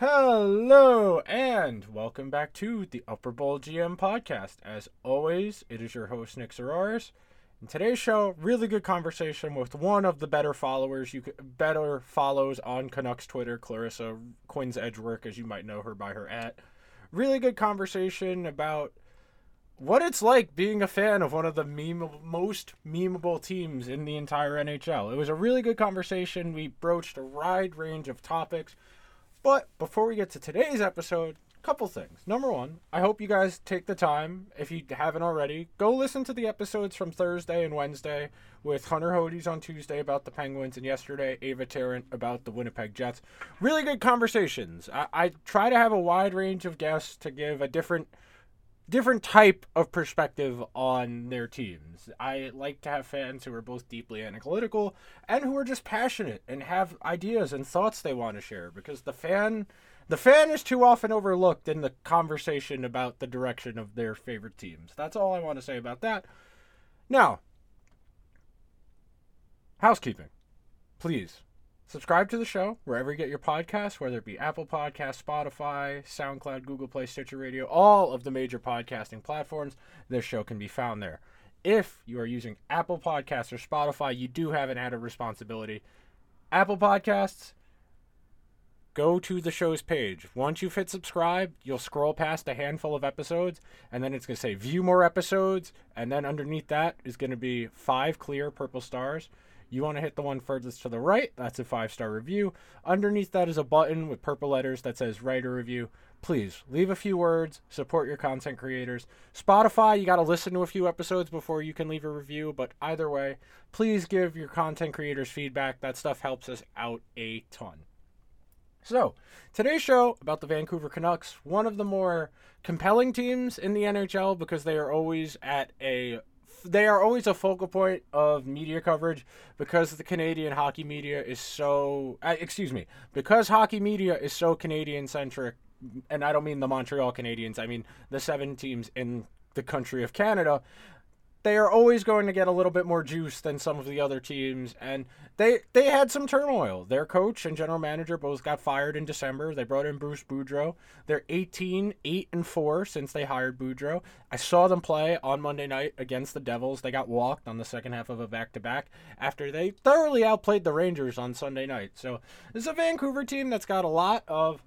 Hello and welcome back to the Upper Bowl GM podcast. As always, it is your host Nick Zararis. In today's show, really good conversation with one of the better followers you could, better follows on Canucks Twitter, Clarissa Quinn's Edgework, as you might know her by her at. Really good conversation about what it's like being a fan of one of the meme- most memeable teams in the entire NHL. It was a really good conversation. We broached a wide range of topics. But before we get to today's episode, couple things. Number one, I hope you guys take the time, if you haven't already, go listen to the episodes from Thursday and Wednesday with Hunter Hodes on Tuesday about the Penguins and yesterday Ava Tarrant about the Winnipeg Jets. Really good conversations. I, I try to have a wide range of guests to give a different different type of perspective on their teams. I like to have fans who are both deeply analytical and who are just passionate and have ideas and thoughts they want to share because the fan the fan is too often overlooked in the conversation about the direction of their favorite teams. That's all I want to say about that. Now, housekeeping. Please subscribe to the show wherever you get your podcasts, whether it be Apple Podcast, Spotify, SoundCloud, Google Play, Stitcher Radio, all of the major podcasting platforms. This show can be found there. If you are using Apple Podcasts or Spotify, you do have an added responsibility. Apple Podcasts, go to the show's page. Once you've hit subscribe, you'll scroll past a handful of episodes, and then it's going to say view more episodes, and then underneath that is going to be five clear purple stars. You want to hit the one furthest to the right, that's a five star review. Underneath that is a button with purple letters that says write a review. Please leave a few words, support your content creators. Spotify, you got to listen to a few episodes before you can leave a review, but either way, please give your content creators feedback. That stuff helps us out a ton. So, today's show about the Vancouver Canucks, one of the more compelling teams in the NHL because they are always at a they are always a focal point of media coverage because the Canadian hockey media is so uh, excuse me, because hockey media is so Canadian centric and I don't mean the Montreal Canadiens, I mean the seven teams in the country of Canada they are always going to get a little bit more juice than some of the other teams and they they had some turmoil. Their coach and general manager both got fired in december. They brought in bruce boudreau. They're 18 8 and 4 since they hired boudreau. I saw them play on monday night against the devils. They got walked on the second half of a back-to-back after they thoroughly outplayed the rangers on sunday night. So this is a vancouver team that's got a lot of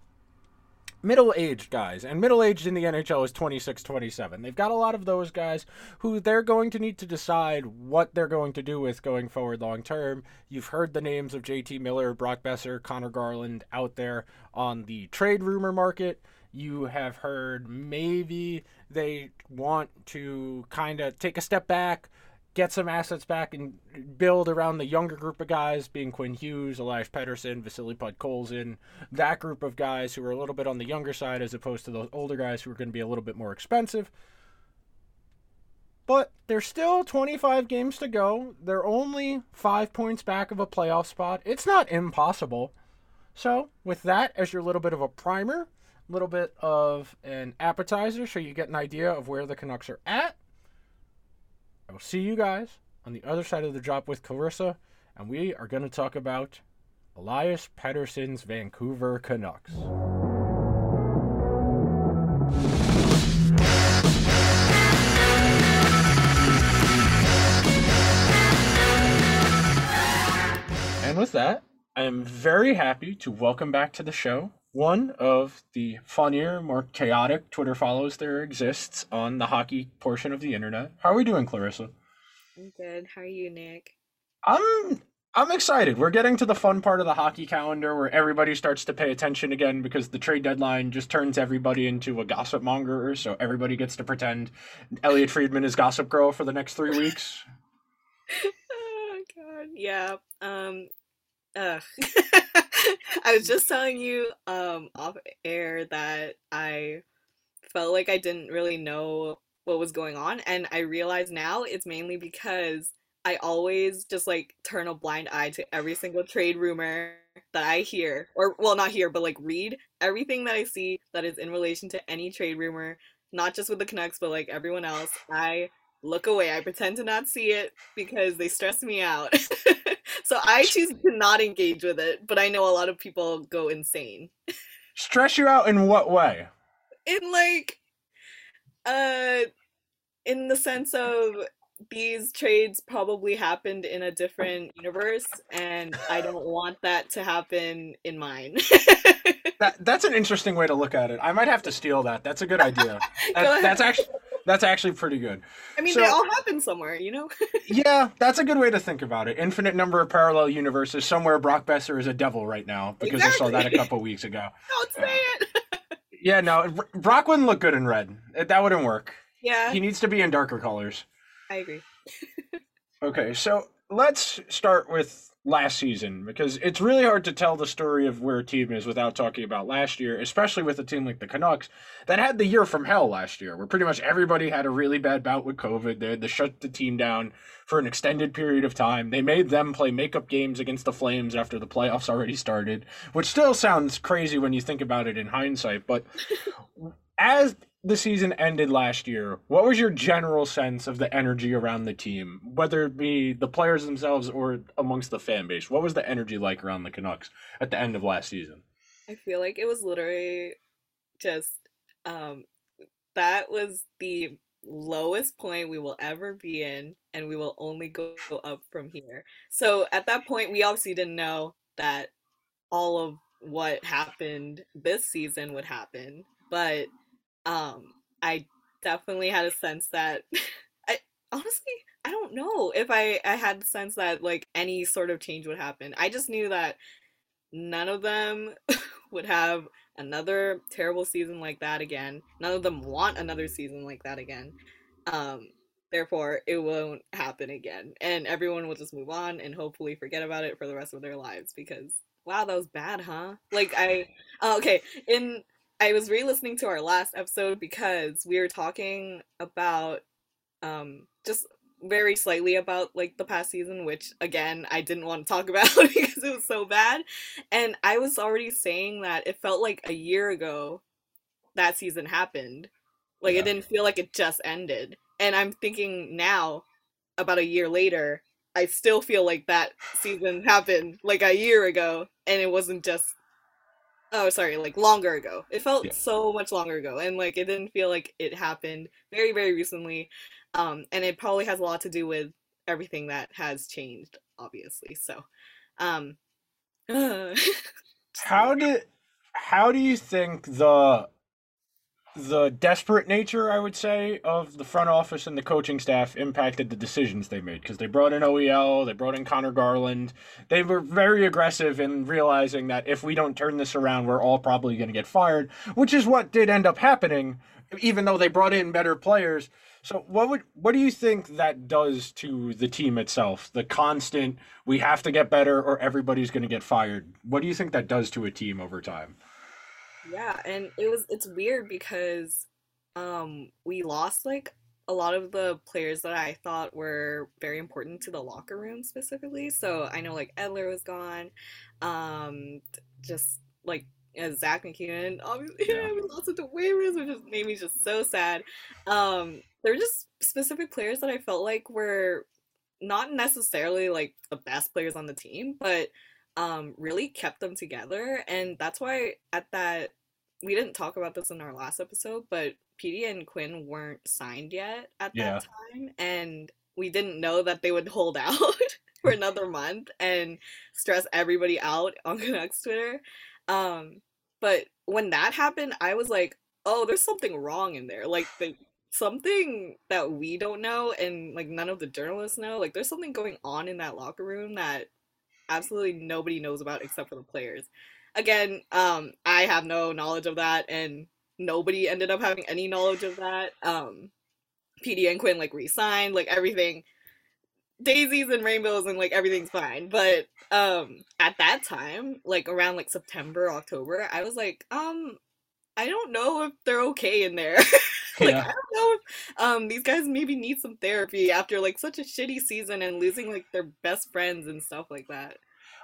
middle-aged guys and middle-aged in the nhl is 26 27 they've got a lot of those guys who they're going to need to decide what they're going to do with going forward long term you've heard the names of jt miller brock Boeser, conor garland out there on the trade rumor market. You have heard maybe they want to kind of take a step back get some assets back and build around the younger group of guys, being Quinn Hughes, Elias Pettersson, Vasily Podkolzin, that group of guys who are a little bit on the younger side as opposed to those older guys who are going to be a little bit more expensive. But there's still 25 games to go. They're only five points back of a playoff spot. It's not impossible. So, with that as your little bit of a primer, a little bit of an appetizer so you get an idea of where the Canucks are at, I will see you guys on the other side of the drop with Clarissa, and we are going to talk about Elias Pettersson's Vancouver Canucks. And with that, I am very happy to welcome back to the show one of the funnier, more chaotic Twitter follows there exists on the hockey portion of the internet. How are we doing, Clarissa? I'm good. How are you, Nick? I'm I'm excited. We're getting to the fun part of the hockey calendar where everybody starts to pay attention again because the trade deadline just turns everybody into a gossip monger, so everybody gets to pretend Elliotte Friedman is gossip girl for the next 3 weeks. oh god. Yeah. Um ugh. I was just telling you um off air that I felt like I didn't really know what was going on and I realize now it's mainly because I always just like turn a blind eye to every single trade rumor that I hear or well not hear but like read everything that I see that is in relation to any trade rumor not just with the Canucks but like everyone else. I look away I pretend to not see it because they stress me out so I choose to not engage with it, but I know a lot of people go insane. Stress you out in what way? In like, uh, in the sense of these trades probably happened in a different universe, and I don't want that to happen in mine. that that's an interesting way to look at it. I might have to steal that. That's a good idea. That, that's actually that's actually pretty good. I mean, so, they all happen somewhere, you know. yeah, that's a good way to think about it. Infinite number of parallel universes. Somewhere Brock Boeser is a devil right now because exactly. I saw that a couple weeks ago. Don't say uh, it. yeah, no, Brock wouldn't look good in red. That wouldn't work. Yeah, he needs to be in darker colors. I agree. okay, so let's start with last season because it's really hard to tell the story of where a team is without talking about last year, especially with a team like the Canucks that had the year from hell last year, where pretty much everybody had a really bad bout with COVID. They had to shut the team down for an extended period of time. They made them play makeup games against the Flames after the playoffs already started, which still sounds crazy when you think about it in hindsight. But as the season ended last year, what was your general sense of the energy around the team, whether it be the players themselves or amongst the fan base? What was the energy like around the Canucks at the end of last season? I feel like it was literally just um that was the lowest point we will ever be in and we will only go up from here. So at that point we obviously didn't know that all of what happened this season would happen, but um i definitely had a sense that i honestly i don't know if i i had the sense that like any sort of change would happen. I just knew that none of them would have another terrible season like that again. None of them want another season like that again. Um therefore it won't happen again. And everyone will just move on and hopefully forget about it for the rest of their lives because wow that was bad huh? Like i uh, okay. In I was re-listening to our last episode because we were talking about um just very slightly about like the past season, which again I didn't want to talk about because it was so bad. And I was already saying that it felt like a year ago that season happened. Like yeah. it didn't feel like it just ended. And I'm thinking now, about a year later, I still feel like that season happened like a year ago and it wasn't just oh sorry like longer ago it felt yeah. so much longer ago and like it didn't feel like it happened very very recently um and it probably has a lot to do with everything that has changed obviously so um how did how do you think the the desperate nature, I would say, of the front office and the coaching staff impacted the decisions they made because they brought in OEL, they brought in Conor Garland. They were very aggressive in realizing that if we don't turn this around, we're all probably going to get fired, which is what did end up happening, even though they brought in better players. So, what would what do you think that does to the team itself? The constant we have to get better or everybody's going to get fired. What do you think that does to a team over time? Yeah, and it was it's weird because um we lost like a lot of the players that I thought were very important to the locker room specifically. So I know like Edler was gone. Um just like yeah, Zack MacEwen, obviously yeah. we lost it to waivers, which just made me just so sad. Um there were just specific players that I felt like were not necessarily like the best players on the team, but um really kept them together and that's why at that we didn't talk about this in our last episode but Petey and Quinn weren't signed yet at yeah. that time and we didn't know that they would hold out for another month and stress everybody out on Canucks Twitter um but when that happened I was like oh there's something wrong in there like the something that we don't know and like none of the journalists know like there's something going on in that locker room that absolutely nobody knows about except for the players. Again, um, I have no knowledge of that, and nobody ended up having any knowledge of that. Um, Petey and Quinn like re-signed, like everything, daisies and rainbows, and like everything's fine. But um, at that time, like around like September, October, I was like, um, I don't know if they're okay in there. like yeah. I don't know if um these guys maybe need some therapy after like such a shitty season and losing like their best friends and stuff like that.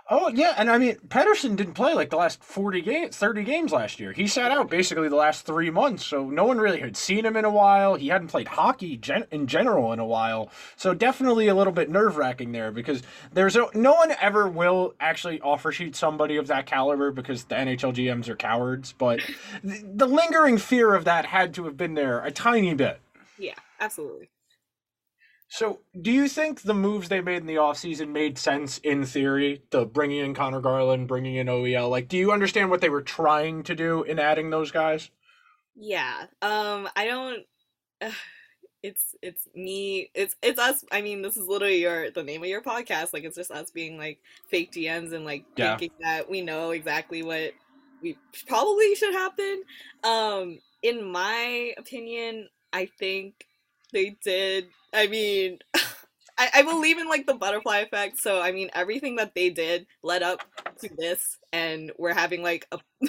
Oh yeah, and I mean Pettersson didn't play like the last forty games, thirty games last year. He sat out basically the last three months, so no one really had seen him in a while. He hadn't played hockey gen- in general in a while, so definitely a little bit nerve wracking there because there's a, no one ever will actually offer sheet somebody of that caliber because the NHL GMs are cowards. But the, the lingering fear of that had to have been there a tiny bit. Yeah, absolutely. So, do you think the moves they made in the offseason made sense in theory? The bringing in Conor Garland, bringing in OEL. Like, do you understand what they were trying to do in adding those guys? Yeah. Um, I don't. Uh, it's it's me. It's it's us. I mean, this is literally your the name of your podcast. Like, it's just us being like fake DMs and like Yeah. thinking that we know exactly what we probably should happen. Um, in my opinion, I think they did. I mean, I, I believe in like the butterfly effect. So I mean, everything that they did led up to this, and we're having like a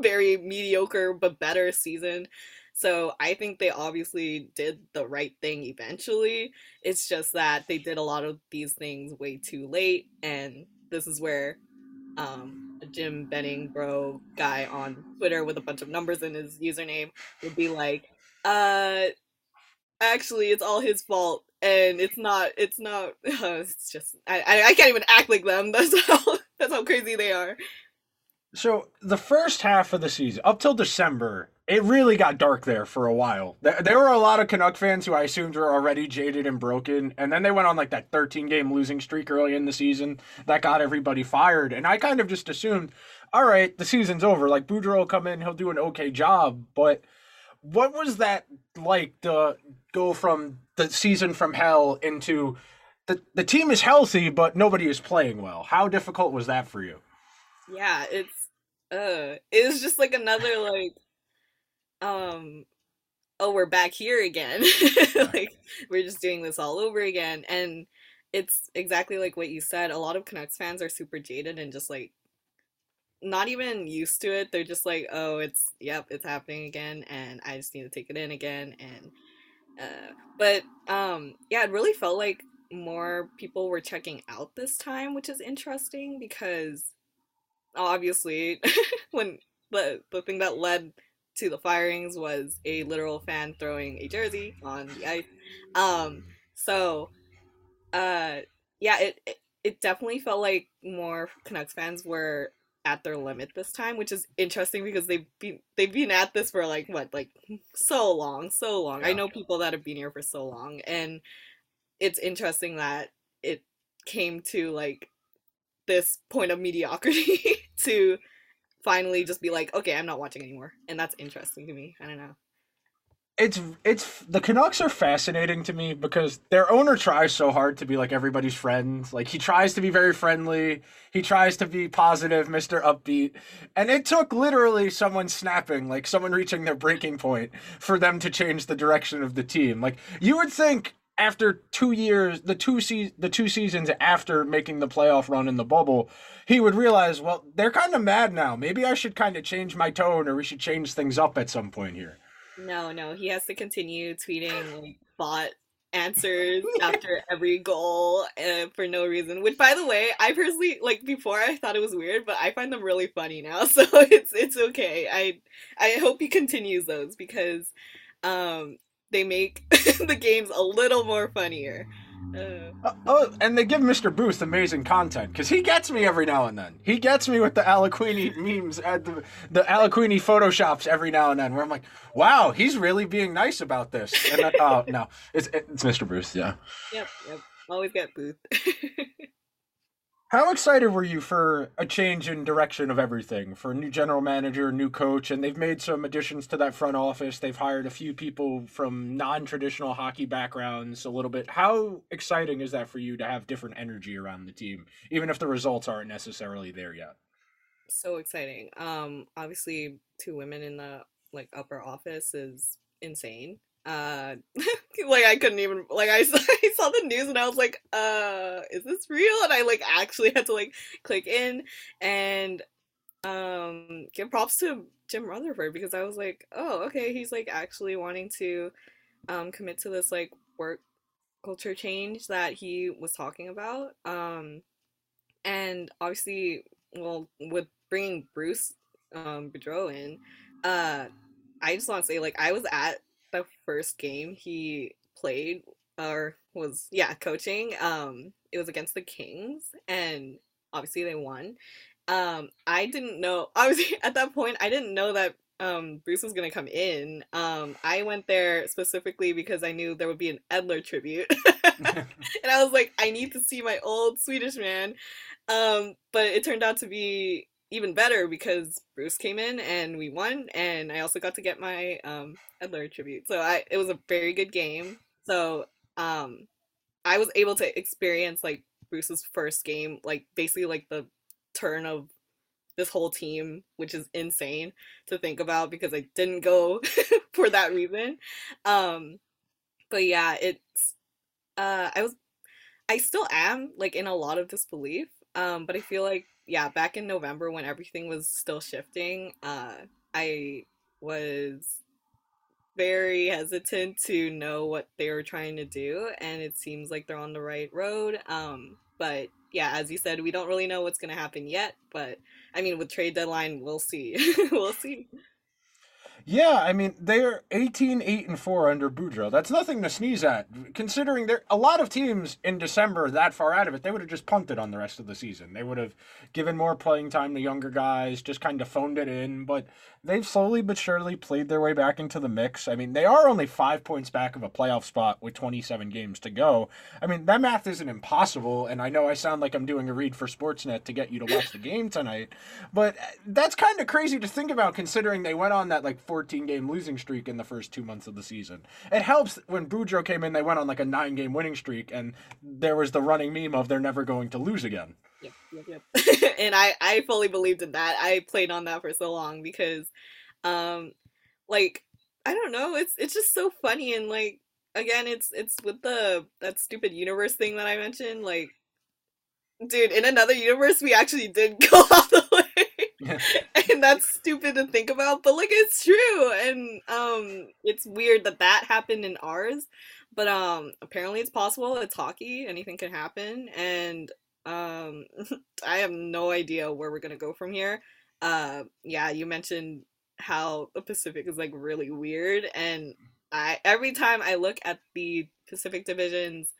very mediocre but better season. So I think they obviously did the right thing eventually. It's just that they did a lot of these things way too late, and this is where um, a Jim Benning bro guy on Twitter with a bunch of numbers in his username would be like, uh, actually it's all his fault and it's not it's not uh, it's just I, I I can't even act like them that's how that's how crazy they are So, the first half of the season, up till December, it really got dark there for a while. There, were a lot of Canuck fans who I assumed were already jaded and broken, and then they went on like that 13 game losing streak early in the season that got everybody fired. And I kind of just assumed, all right, the season's over. Like, Boudreau will come in, he'll do an okay job. But what was that like to go from the season from hell into the, the team is healthy, but nobody is playing well? How difficult was that for you? yeah it's uh it was just like another like um oh we're back here again like we're just doing this all over again and it's exactly like what you said a lot of Canucks fans are super jaded and just like not even used to it they're just like oh it's yep it's happening again and I just need to take it in again and uh but um yeah it really felt like more people were checking out this time which is interesting because obviously when the the thing that led to the firings was a literal fan throwing a jersey on the ice. Um, so, uh, yeah, it, it it definitely felt like more Canucks fans were at their limit this time, which is interesting because they've been they've been at this for like what like so long, so long. I know people that have been here for so long, and it's interesting that it came to like this point of mediocrity to finally just be like, okay, I'm not watching anymore, and that's interesting to me. I don't know. It's it's the Canucks are fascinating to me because their owner tries so hard to be like everybody's friend. Like he tries to be very friendly. He tries to be positive, Mr. Upbeat. And it took literally someone snapping, like someone reaching their breaking point for them to change the direction of the team. Like you would think after 2 years, the two se- the two seasons after making the playoff run in the bubble, he would realize, well, they're kind of mad now. Maybe I should kind of change my tone or we should change things up at some point here. No, no, he has to continue tweeting like bot answers after every goal uh, for no reason. Which, by the way, I personally like before I thought it was weird, but I find them really funny now. So it's it's okay. I I hope he continues those because um they make the games a little more funnier. Uh, Uh, oh, and they give Mr. Booth amazing content because he gets me every now and then. He gets me with the Aquilini memes at the the Aquilini photoshops every now and then, where I'm like, "Wow, he's really being nice about this." And then, oh no, it's it's Mr. Booth. Yeah. yep, yep. Always got Booth. How excited were you for a change in direction of everything? For a new general manager, new coach, and they've made some additions to that front office. They've hired a few people from non-traditional hockey backgrounds a little bit. How exciting is that for you to have different energy around the team, even if the results aren't necessarily there yet? so exciting. Um, obviously, two women in the like upper office is insane. Uh, like I couldn't even like I saw, I saw the news and I was like, uh, is this real? And I like actually had to like click in and um give props to Jim Rutherford because I was like, oh, okay, he's like actually wanting to um commit to this like work culture change that he was talking about. Um and obviously, well, with bringing Bruce um, Boudreau in, uh, I just want to say, like, I was at the first game he played or was yeah coaching. Um, it was against the Kings, and obviously they won. Um, I didn't know. Obviously, at that point, I didn't know that um, Bruce was gonna come in. Um, I went there specifically because I knew there would be an Edler tribute, and I was like, I need to see my old Swedish man. Um, but it turned out to be even better because Bruce came in and we won, and I also got to get my um, Edler tribute. So I, it was a very good game. So um, I was able to experience like Bruce's first game, like basically like the turn of this whole team, which is insane to think about because I didn't go for that reason. Um, but yeah, it's uh, I was I still am like in a lot of disbelief. Um, but I feel like yeah, back in November when everything was still shifting, uh, I was very hesitant to know what they were trying to do, and it seems like they're on the right road. Um, but yeah, as you said, we don't really know what's going to happen yet. But I mean, with trade deadline, we'll see. we'll see. Yeah, I mean they're 18 8 and 4 under Boudreau. That's nothing to sneeze at. Considering there a lot of teams in December that far out of it, they would have just punted on the rest of the season. They would have given more playing time to younger guys, just kind of phoned it in, but they've slowly but surely played their way back into the mix. I mean, they are only 5 points back of a playoff spot with 27 games to go. I mean, that math isn't impossible, and I know I sound like I'm doing a read for Sportsnet to get you to watch the game tonight, but that's kind of crazy to think about considering they went on that like 14 game losing streak in the first two months of the season. It helps when Boudreau came in, they went on like a nine game winning streak, and there was the running meme of they're never going to lose again. Yep, yep, yep. and I, I fully believed in that. I played on that for so long because, um, like, I don't know, it's it's just so funny and like again, it's it's with the that stupid universe thing that I mentioned. Like, dude, in another universe, we actually did go off the. and that's stupid to think about, but like it's true, and um, it's weird that that happened in ours, but um, apparently it's possible. It's hockey; anything can happen, and um, I have no idea where we're gonna go from here. Uh, yeah, you mentioned how the Pacific is like really weird, and I every time I look at the Pacific divisions,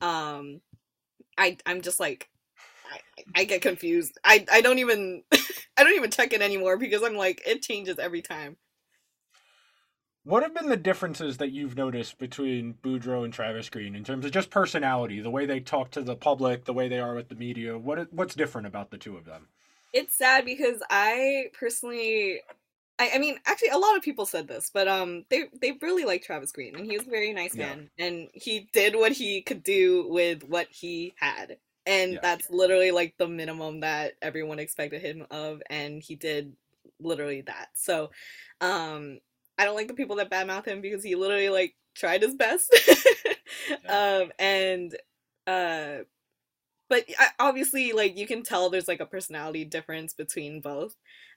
um, I I'm just like I, I get confused. I I don't even I don't even check it anymore because I'm like it changes every time. What have been the differences that you've noticed between Boudreau and Travis Green in terms of just personality, the way they talk to the public, the way they are with the media? What what's different about the two of them? It's sad because I personally I, I mean, actually, a lot of people said this, but um, they they really like Travis Green, and he was a very nice yeah. man, and he did what he could do with what he had and yeah. that's literally like the minimum that everyone expected him of and he did literally that so um i don't like the people that badmouth him because he literally like tried his best yeah. um and uh but obviously like you can tell there's like a personality difference between both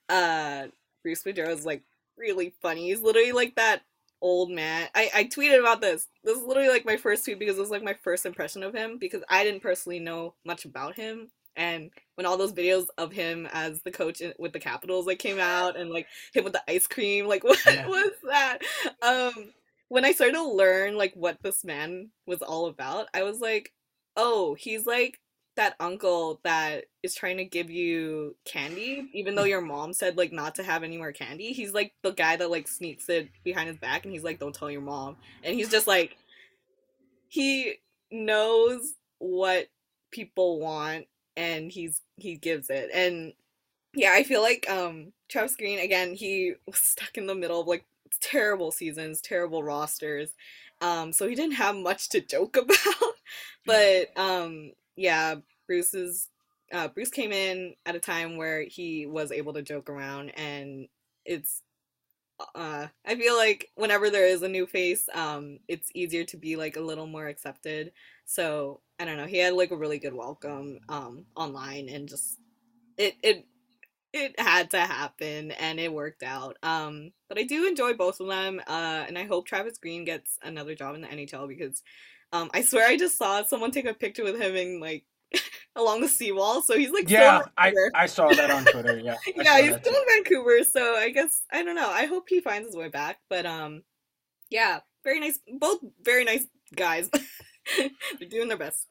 uh bruce Boudreau is like really funny he's literally like that old man. I, I tweeted about this. This is literally like my first tweet because it was like my first impression of him because I didn't personally know much about him. And when all those videos of him as the coach with the Capitals like came out and like him with the ice cream, like what yeah. was that? Um, when I started to learn like what this man was all about, I was like, oh, he's like that uncle that is trying to give you candy even though your mom said like not to have any more candy he's like the guy that like sneaks it behind his back and he's like don't tell your mom and he's just like he knows what people want and he's he gives it and yeah i feel like um travis green again he was stuck in the middle of like terrible seasons terrible rosters um so he didn't have much to joke about but um yeah, Bruce's uh, Bruce came in at a time where he was able to joke around, and it's. Uh, I feel like whenever there is a new face, um, it's easier to be like a little more accepted. So I don't know. He had like a really good welcome um, online, and just it it it had to happen, and it worked out. Um, but I do enjoy both of them, uh, and I hope Travis Green gets another job in the NHL because um, I swear I just saw someone take a picture with him in like along the seawall. So he's like, yeah, I, I saw that on Twitter. Yeah, yeah, he's still in Vancouver. So I guess I don't know. I hope he finds his way back. But um, yeah, very nice. Both very nice guys. They're doing their best.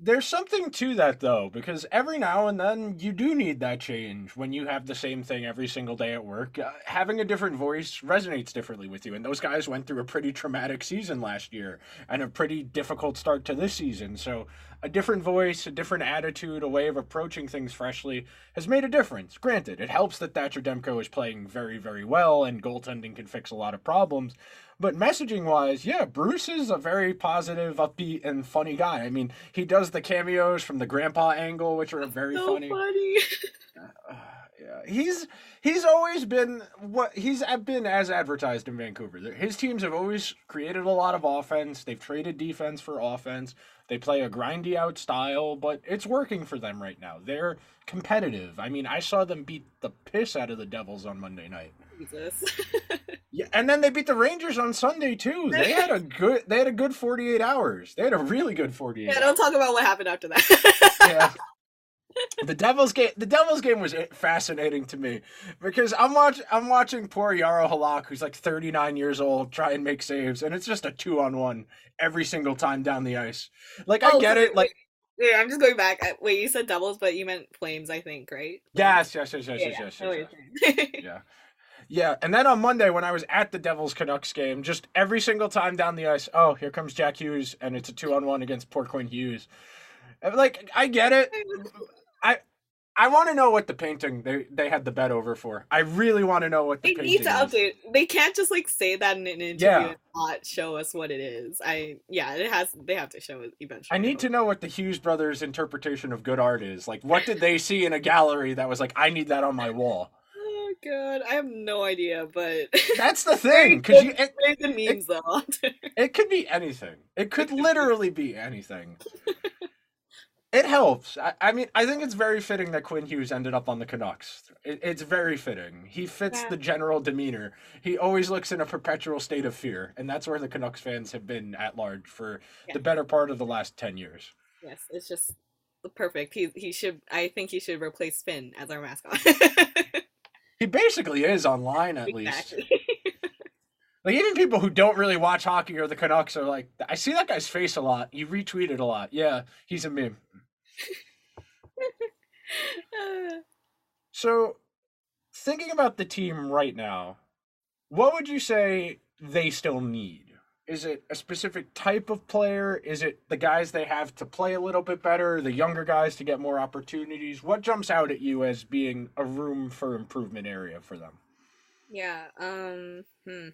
There's something to that though, because every now and then you do need that change when you have the same thing every single day at work. Uh, having a different voice resonates differently with you, and those guys went through a pretty traumatic season last year and a pretty difficult start to this season. So, a different voice, a different attitude, a way of approaching things freshly has made a difference. Granted, it helps that Thatcher Demko is playing very, very well and goaltending can fix a lot of problems, but messaging wise, yeah, Bruce is a very positive, upbeat, and funny guy. I mean, he does the cameos from the grandpa angle, which are very so funny. funny. uh, yeah, he's he's always been what he's been as advertised in Vancouver. His teams have always created a lot of offense. They've traded defense for offense. They play a grindy out style, but it's working for them right now. They're competitive. I mean, I saw them beat the piss out of the Devils on Monday night. Jesus. Yeah, and then they beat the Rangers on Sunday too. They had a good they had a good 48 hours. They had a really good 48. Yeah, don't talk about what happened after that. yeah. The Devils game the Devils game was eh, fascinating to me because I'm watch I'm watching poor Jaro Halak who's like 39 years old try and make saves and it's just a 2 on 1 every single time down the ice. Like I oh, get it like yeah, I'm just going back. Wait, you said Devils, but you meant Flames, I think, right? Yes, yes, yes, yes, yeah, yes, yes, yes, yes. yeah. Yeah, and then on Monday when I was at the Devils Canucks game, just every single time down the ice, oh, here comes Jack Hughes, and it's a two on one against Port Quinn Hughes. Like, I get it. I I want to know what the painting they they had the bet over for. I really want to know what the they need to is. update. They can't just like say that in an interview yeah. and not show us what it is. I yeah, it has. They have to show it eventually. I need to know what the Hughes brothers' interpretation of good art is. Like, what did they see in a gallery that was like, I need that on my wall god, I have no idea, but that's the thing because you it, the memes it, though. it could be anything. It could literally be anything. it helps. I, I, mean, I think it's very fitting that Quinn Hughes ended up on the Canucks. It, it's very fitting. He fits yeah. the general demeanor. He always looks in a perpetual state of fear, and that's where the Canucks fans have been at large for yeah. the better part of the last ten years. Yes, it's just perfect. He he should. I think he should replace Fin as our mascot. He basically is online at exactly. least. like even people who don't really watch hockey or the Canucks are like, I see that guy's face a lot. You retweeted a lot. Yeah, he's a meme. Uh. so, thinking about the team right now, what would you say they still need? Is it a specific type of player? Is it the guys they have to play a little bit better, the younger guys to get more opportunities? What jumps out at you as being a room for improvement area for them? Yeah, um, hmm.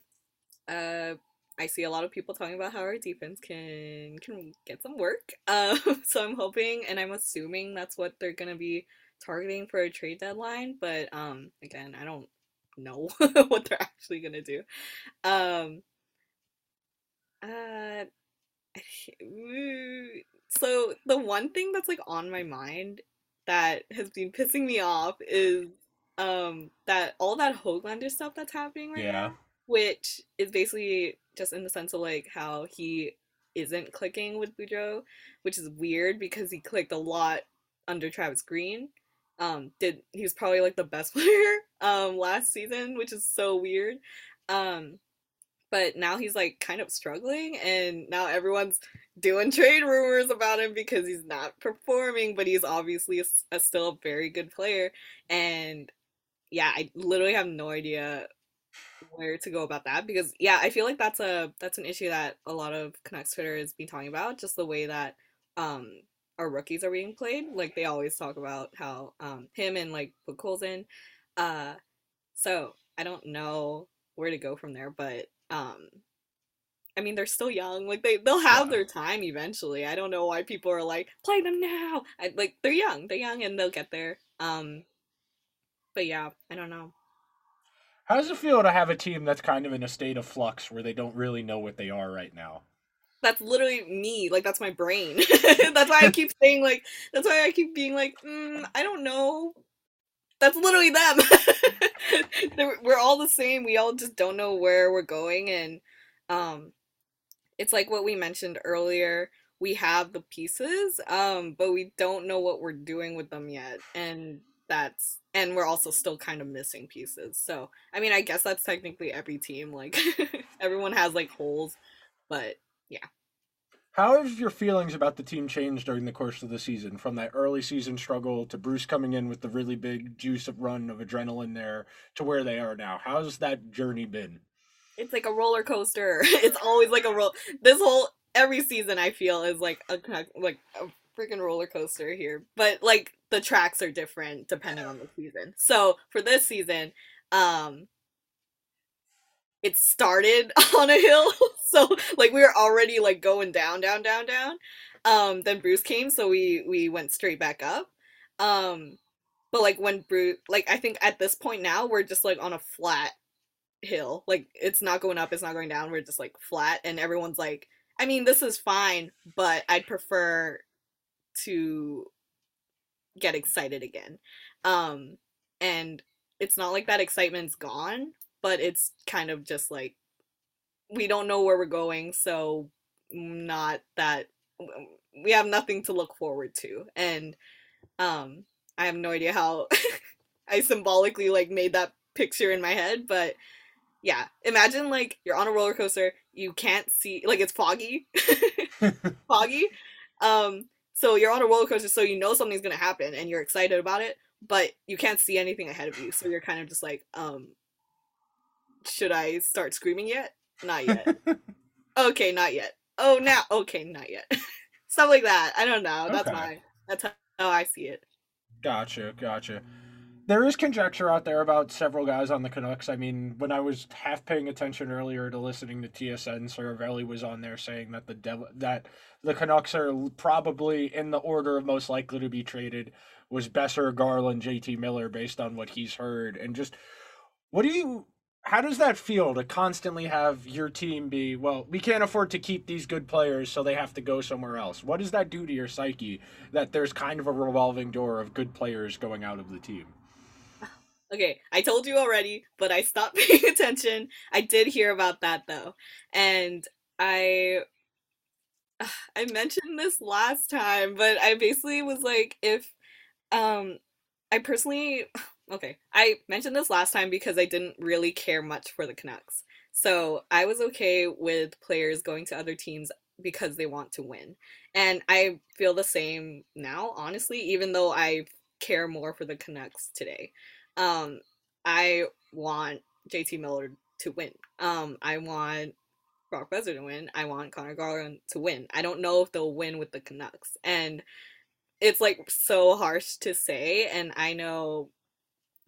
Uh, I see a lot of people talking about how our defense can can get some work. Um, so I'm hoping and I'm assuming that's what they're gonna be targeting for a trade deadline. But um, again, I don't know what they're actually gonna do. Um, uh, so the one thing that's like on my mind that has been pissing me off is um that all that Hoglander stuff that's happening right yeah. now, which is basically just in the sense of like how he isn't clicking with Boudreau, which is weird because he clicked a lot under Travis Green. Um, did he was probably like the best player um last season, which is so weird. Um, but now he's like kind of struggling and now everyone's doing trade rumors about him because he's not performing but he's obviously a, a, still a very good player and yeah i literally have no idea where to go about that because yeah i feel like that's a that's an issue that a lot of Canucks Twitter has been talking about just the way that um our rookies are being played like they always talk about how um him and like Podkolzin uh so i don't know where to go from there but um I mean, they're still young. Like they they'll have yeah. their time eventually. I don't know why people are like play them now. I, like they're young. They're young and they'll get there. Um, but yeah, I don't know. How does it feel to have a team that's kind of in a state of flux where they don't really know what they are right now? That's literally me. Like that's my brain. that's why I keep saying like. That's why I keep being like, mm, I don't know. That's literally them. we're all the same. We all just don't know where we're going, and um, it's like what we mentioned earlier we have the pieces, um, but we don't know what we're doing with them yet, and that's and we're also still kind of missing pieces. So I mean, I guess that's technically every team. Like everyone has like holes, but yeah. How have your feelings about the team changed during the course of the season? From that early season struggle to Bruce coming in with the really big juice of run of adrenaline there to where they are now. How's that journey been? It's like a roller coaster. It's always like a roll. This whole every season I feel is like a like a freaking roller coaster here. But like the tracks are different depending on the season. So for this season, um it started on a hill. so like we were already like going down, down, down, down. Um then Bruce came, so we we went straight back up. Um but like when Bruce like I think at this point now we're just like on a flat hill. Like it's not going up, it's not going down. We're just like flat and everyone's like I mean, this is fine, but I'd prefer to get excited again. Um, and it's not like that excitement's gone, but it's kind of just like we don't know where we're going, so not that we have nothing to look forward to. And um, I have no idea how I symbolically like made that picture in my head, but yeah, imagine like you're on a roller coaster, you can't see like it's foggy. foggy. Um so you're on a roller coaster, so you know something's gonna happen, and you're excited about it, but you can't see anything ahead of you. So you're kind of just like, um, should I start screaming yet? Not yet. okay, not yet. Oh, now. Okay, not yet. Stuff like that. I don't know. That's okay. my. That's how I see it. Gotcha. Gotcha there is conjecture out there about several guys on the Canucks. I mean, when I was half paying attention earlier to listening to TSN, Seravalli was on there saying that the Dev- that the Canucks are probably in the order of most likely to be traded was Boeser, Garland, JT Miller, based on what he's heard. And just what do you how does that feel to constantly have your team be well we can't afford to keep these good players so they have to go somewhere else what does that do to your psyche that there's kind of a revolving door of good players going out of the team Okay, I told you already, but I stopped paying attention. I did hear about that though. And I I mentioned this last time, but I basically was like if um I personally okay, I mentioned this last time because I didn't really care much for the Canucks. So, I was okay with players going to other teams because they want to win. And I feel the same now, honestly, even though I care more for the Canucks today. Um, I want JT Miller to win. Um, I want Brock Boeser to win. I want Conor Garland to win. I don't know if they'll win with the Canucks. And it's like so harsh to say and I know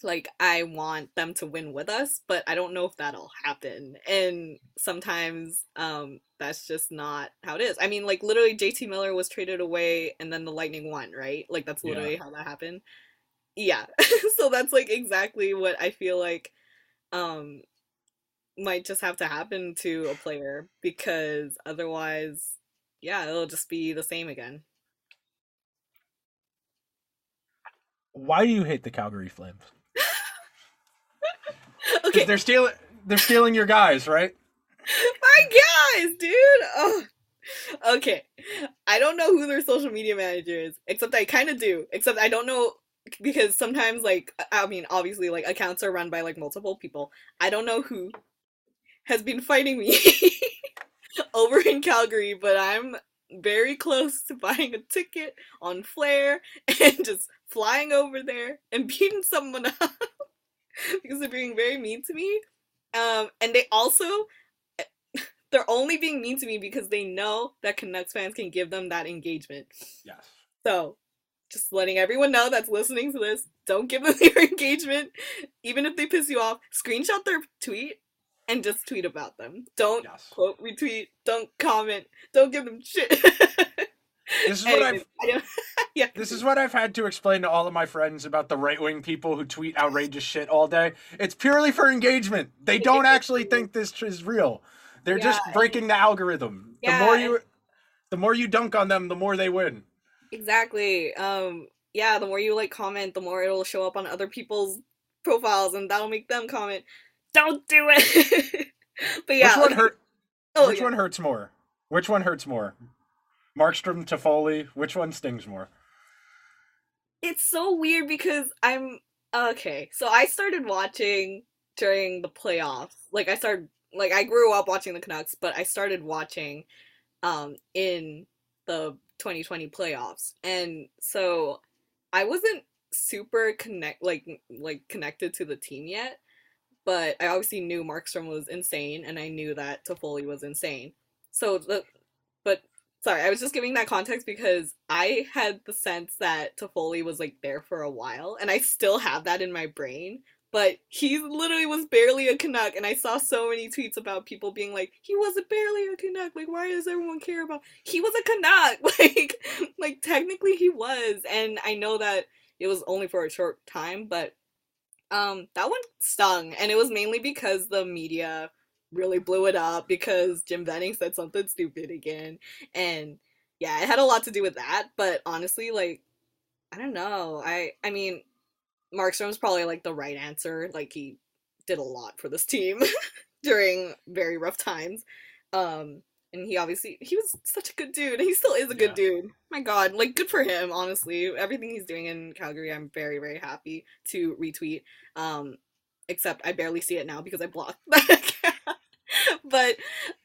like I want them to win with us, but I don't know if that'll happen. And sometimes um that's just not how it is. I mean, like literally JT Miller was traded away and then the Lightning won, right? Like that's literally yeah. how that happened yeah so that's like exactly what i feel like um might just have to happen to a player because otherwise yeah it'll just be the same again why do you hate the calgary flames okay. They're stealing they're stealing your guys right? My guys dude! Oh. Okay. I don't know who their social media manager is except i kind of do except i don't know because sometimes like I mean obviously like accounts are run by like multiple people. I don't know who has been fighting me over in Calgary, but I'm very close to buying a ticket on Flair and just flying over there and beating someone up because they're being very mean to me. Um, and they also they're only being mean to me because they know that Canucks fans can give them that engagement. Yes. So just letting everyone know that's listening to this, don't give them your engagement. Even if they piss you off, screenshot their tweet and just tweet about them. Don't yes. quote retweet, don't comment, don't give them shit. This is what I've yeah. This is what I've had to explain to all of my friends about the right wing people who tweet outrageous shit all day. It's purely for engagement. They don't actually think this is real. They're yeah. just breaking the algorithm. Yeah. The more you the more you dunk on them, the more they win. Exactly. Um yeah, the more you like comment, the more it'll show up on other people's profiles and that'll make them comment, "Don't do it." but yeah. Which one hurt? Oh, Which yeah. one hurts more? Which one hurts more? Markstrom, Toffoli, which one stings more? It's so weird because I'm okay. So I started watching during the playoffs. Like I started like I grew up watching the Canucks, but I started watching um in the 2020 playoffs. And so I wasn't super connect like like connected to the team yet, but I obviously knew Markstrom was insane and I knew that Toffoli was insane. So the but sorry, I was just giving that context because I had the sense that Toffoli was like there for a while and I still have that in my brain but he literally was barely a Canuck, and I saw so many tweets about people being like, "He wasn't barely a Canuck. Like, why does everyone care about? He was a Canuck. Like, like technically he was, and I know that it was only for a short time, but um, that one stung, and it was mainly because the media really blew it up because Jim Benning said something stupid again, and yeah, it had a lot to do with that. But honestly, like, I don't know. I I mean, Markstrom's probably like the right answer. Like he did a lot for this team during very rough times. Um and he obviously he was such a good dude. He still is a good yeah. dude. My god, like good for him, honestly. Everything he's doing in Calgary, I'm very very happy to retweet. Um except I barely see it now because I blocked that but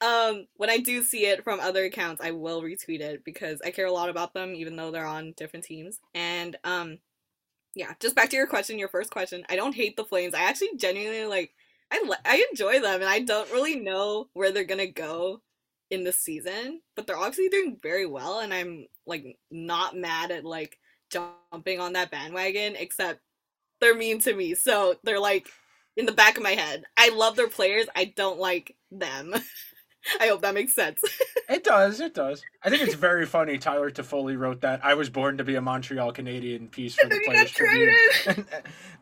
um, when I do see it from other accounts, I will retweet it because I care a lot about them, even though they're on different teams. And um, yeah, just back to your question, your first question. I don't hate the Flames. I actually genuinely like. I I enjoy them, and I don't really know where they're gonna go in the season, but they're obviously doing very well, and I'm like not mad at like jumping on that bandwagon. Except they're mean to me, so they're like in the back of my head. I love their players. I don't like them. I hope that makes sense. it does. It does. I think it's very funny. Tyler Toffoli wrote that "I was born to be a Montreal Canadien" piece for the Players Tribune.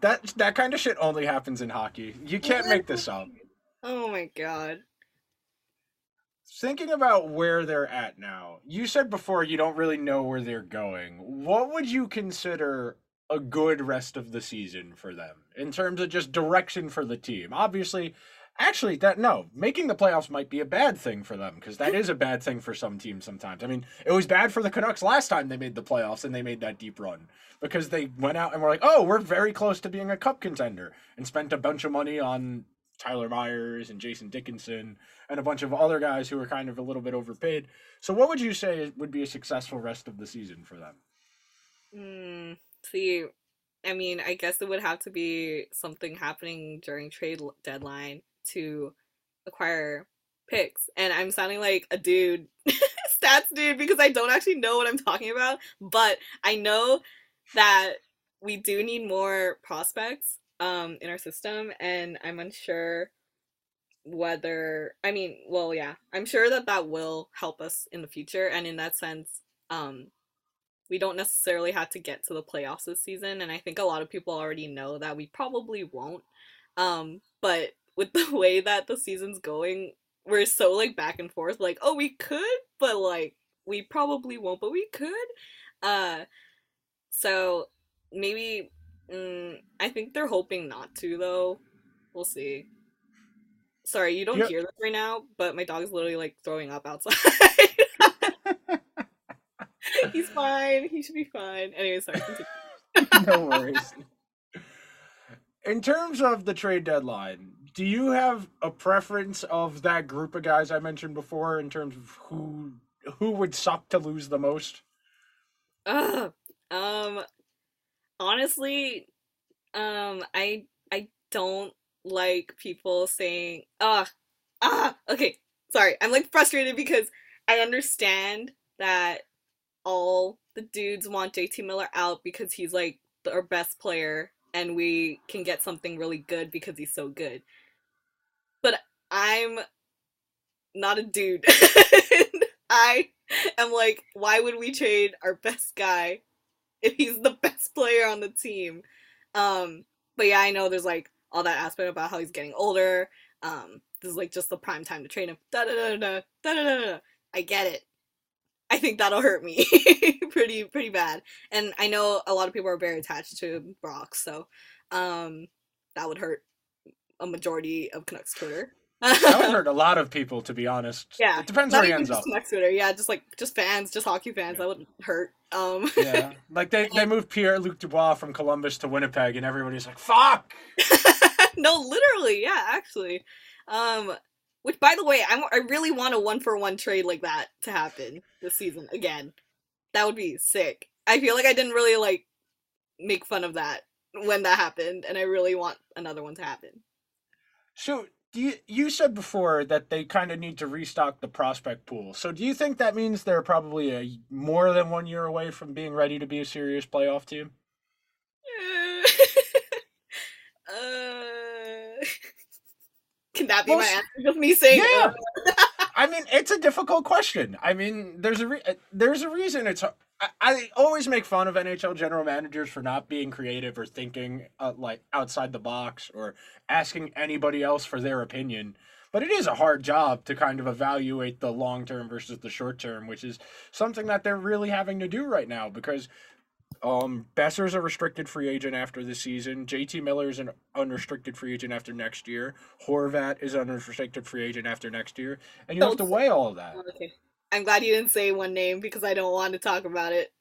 that that kind of shit only happens in hockey. You can't make this up. Oh my god. Thinking about where they're at now, you said before you don't really know where they're going. What would you consider a good rest of the season for them in terms of just direction for the team? Obviously, actually that no making the playoffs might be a bad thing for them because that is a bad thing for some teams sometimes. I mean it was bad for the canucks last time they made the playoffs and they made that deep run because they went out and were like oh we're very close to being a cup contender and spent a bunch of money on tyler myers and jason dickinson and a bunch of other guys who were kind of a little bit overpaid. So what would you say would be a successful rest of the season for them? Mm, see I mean, I guess it would have to be something happening during trade deadline to acquire picks. And I'm sounding like a dude, stats dude, because I don't actually know what I'm talking about. But I know that we do need more prospects um, in our system, and I'm unsure whether I mean, well, yeah, I'm sure that that will help us in the future, and in that sense, um, we don't necessarily have to get to the playoffs this season, and I think a lot of people already know that we probably won't. Um, but with the way that the season's going, we're so like back and forth, like, oh, we could, but like we probably won't, but we could. Uh, so maybe mm, I think they're hoping not to though. We'll see. Sorry, you don't yep. hear this right now, but my dog is literally like throwing up outside. He's fine. He should be fine. Anyway, sorry. no worries. In terms of the trade deadline, do you have a preference of that group of guys I mentioned before in terms of who who would suck to lose the most? Uh, um honestly, um I I don't like people saying ah ah okay, sorry. I'm like frustrated because I understand that all the dudes want JT Miller out because he's like our best player and we can get something really good because he's so good. But I'm not a dude. I am like, why would we trade our best guy if he's the best player on the team? Um, but yeah, I know there's like all that aspect about how he's getting older. Um, this is like just the prime time to train him. Da da da da da da da. I get it. I think that'll hurt me pretty pretty bad. And I know a lot of people are very attached to Brock, so um, that would hurt a majority of Canucks Twitter. That would hurt a lot of people, to be honest. Yeah, It depends not where he ends just up. Canucks Twitter. Yeah, just like just fans, just hockey fans. Yeah. That would hurt. Um, Yeah. Like they, they moved Pierre Luc Dubois from Columbus to Winnipeg, and everybody's like, fuck! no, literally, yeah, actually. Um, which, by the way, I, I really want a one for one trade like that to happen this season again. That would be sick. I feel like I didn't really like make fun of that when that happened, and I really want another one to happen. So do you you said before that they kind of need to restock the prospect pool. So do you think that means they're probably a more than one year away from being ready to be a serious playoff team? uh, can that be Well, my answer? Just me saying, Yeah. I mean, it's a difficult question. I mean, there's a re- uh, there's a reason it's. I, I always make fun of NHL general managers for not being creative or thinking uh, like outside the box or asking anybody else for their opinion. But it is a hard job to kind of evaluate the long term versus the short term, which is something that they're really having to do right now because um, is a restricted free agent after the season. JT Miller is an unrestricted free agent after next year. Horvat is an unrestricted free agent after next year. And you have to Don't weigh all of that. okay. I'm glad you didn't say one name because I don't want to talk about it.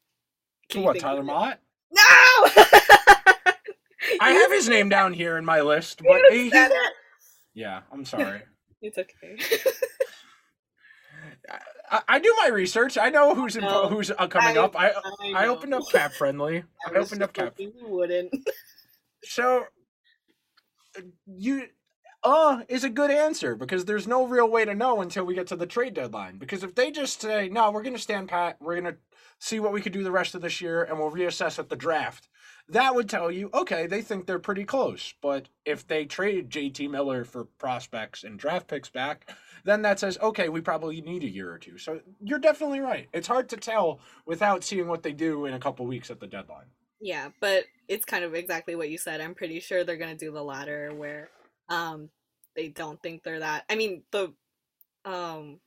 Can what, Tyler? Motte? No! I have his name down here in my list, but you he, yeah, I'm sorry. It's okay. I, I do my research. I know who's in, No, who's uh, coming I- up. I I know. opened up Cap Friendly. I opened up Cap. You wouldn't. So you uh is a good answer because there's no real way to know until we get to the trade deadline. Because if they just say, no, we're gonna stand pat, we're gonna see what we could do the rest of this year and we'll reassess at the draft, that would tell you, okay, they think they're pretty close. But if they trade JT Miller for prospects and draft picks back, then that says, okay, we probably need a year or two. So you're definitely right. It's hard to tell without seeing what they do in a couple weeks at the deadline. Yeah, but it's kind of exactly what you said. I'm pretty sure they're gonna do the latter where um they don't think they're that I mean the um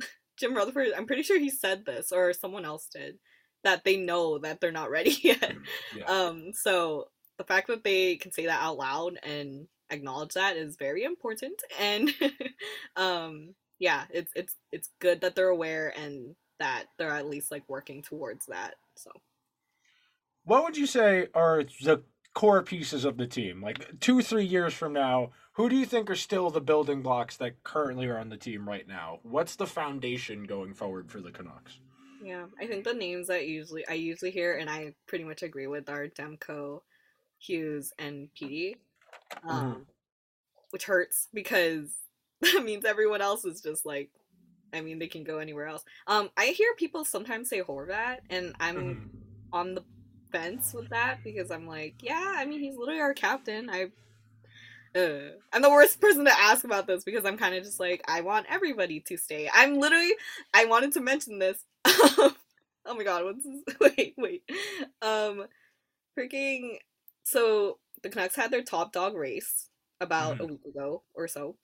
Jim Rutherford I'm pretty sure he said this or someone else did that they know that they're not ready yet. Yeah. Um so the fact that they can say that out loud and acknowledge that is very important and um yeah, it's it's it's good that they're aware and that they're at least like working towards that. So What would you say are the core pieces of the team? Like two, three years from now, who do you think are still the building blocks that currently are on the team right now? What's the foundation going forward for the Canucks? Yeah, I think the names that usually I usually hear and I pretty much agree with are Demko, Hughes, and PD. Um, which hurts because that means everyone else is just like I mean they can go anywhere else. Um I hear people sometimes say Horvat and I'm Mhm. on the fence with that because I'm like, yeah, I mean he's literally our captain. I uh, I'm the worst person to ask about this because I'm kind of just like I want everybody to stay. I'm literally I wanted to mention this. Oh my god, what's this? wait, wait. Um freaking so the Canucks had their top dog race about a Mhm. week ago or so.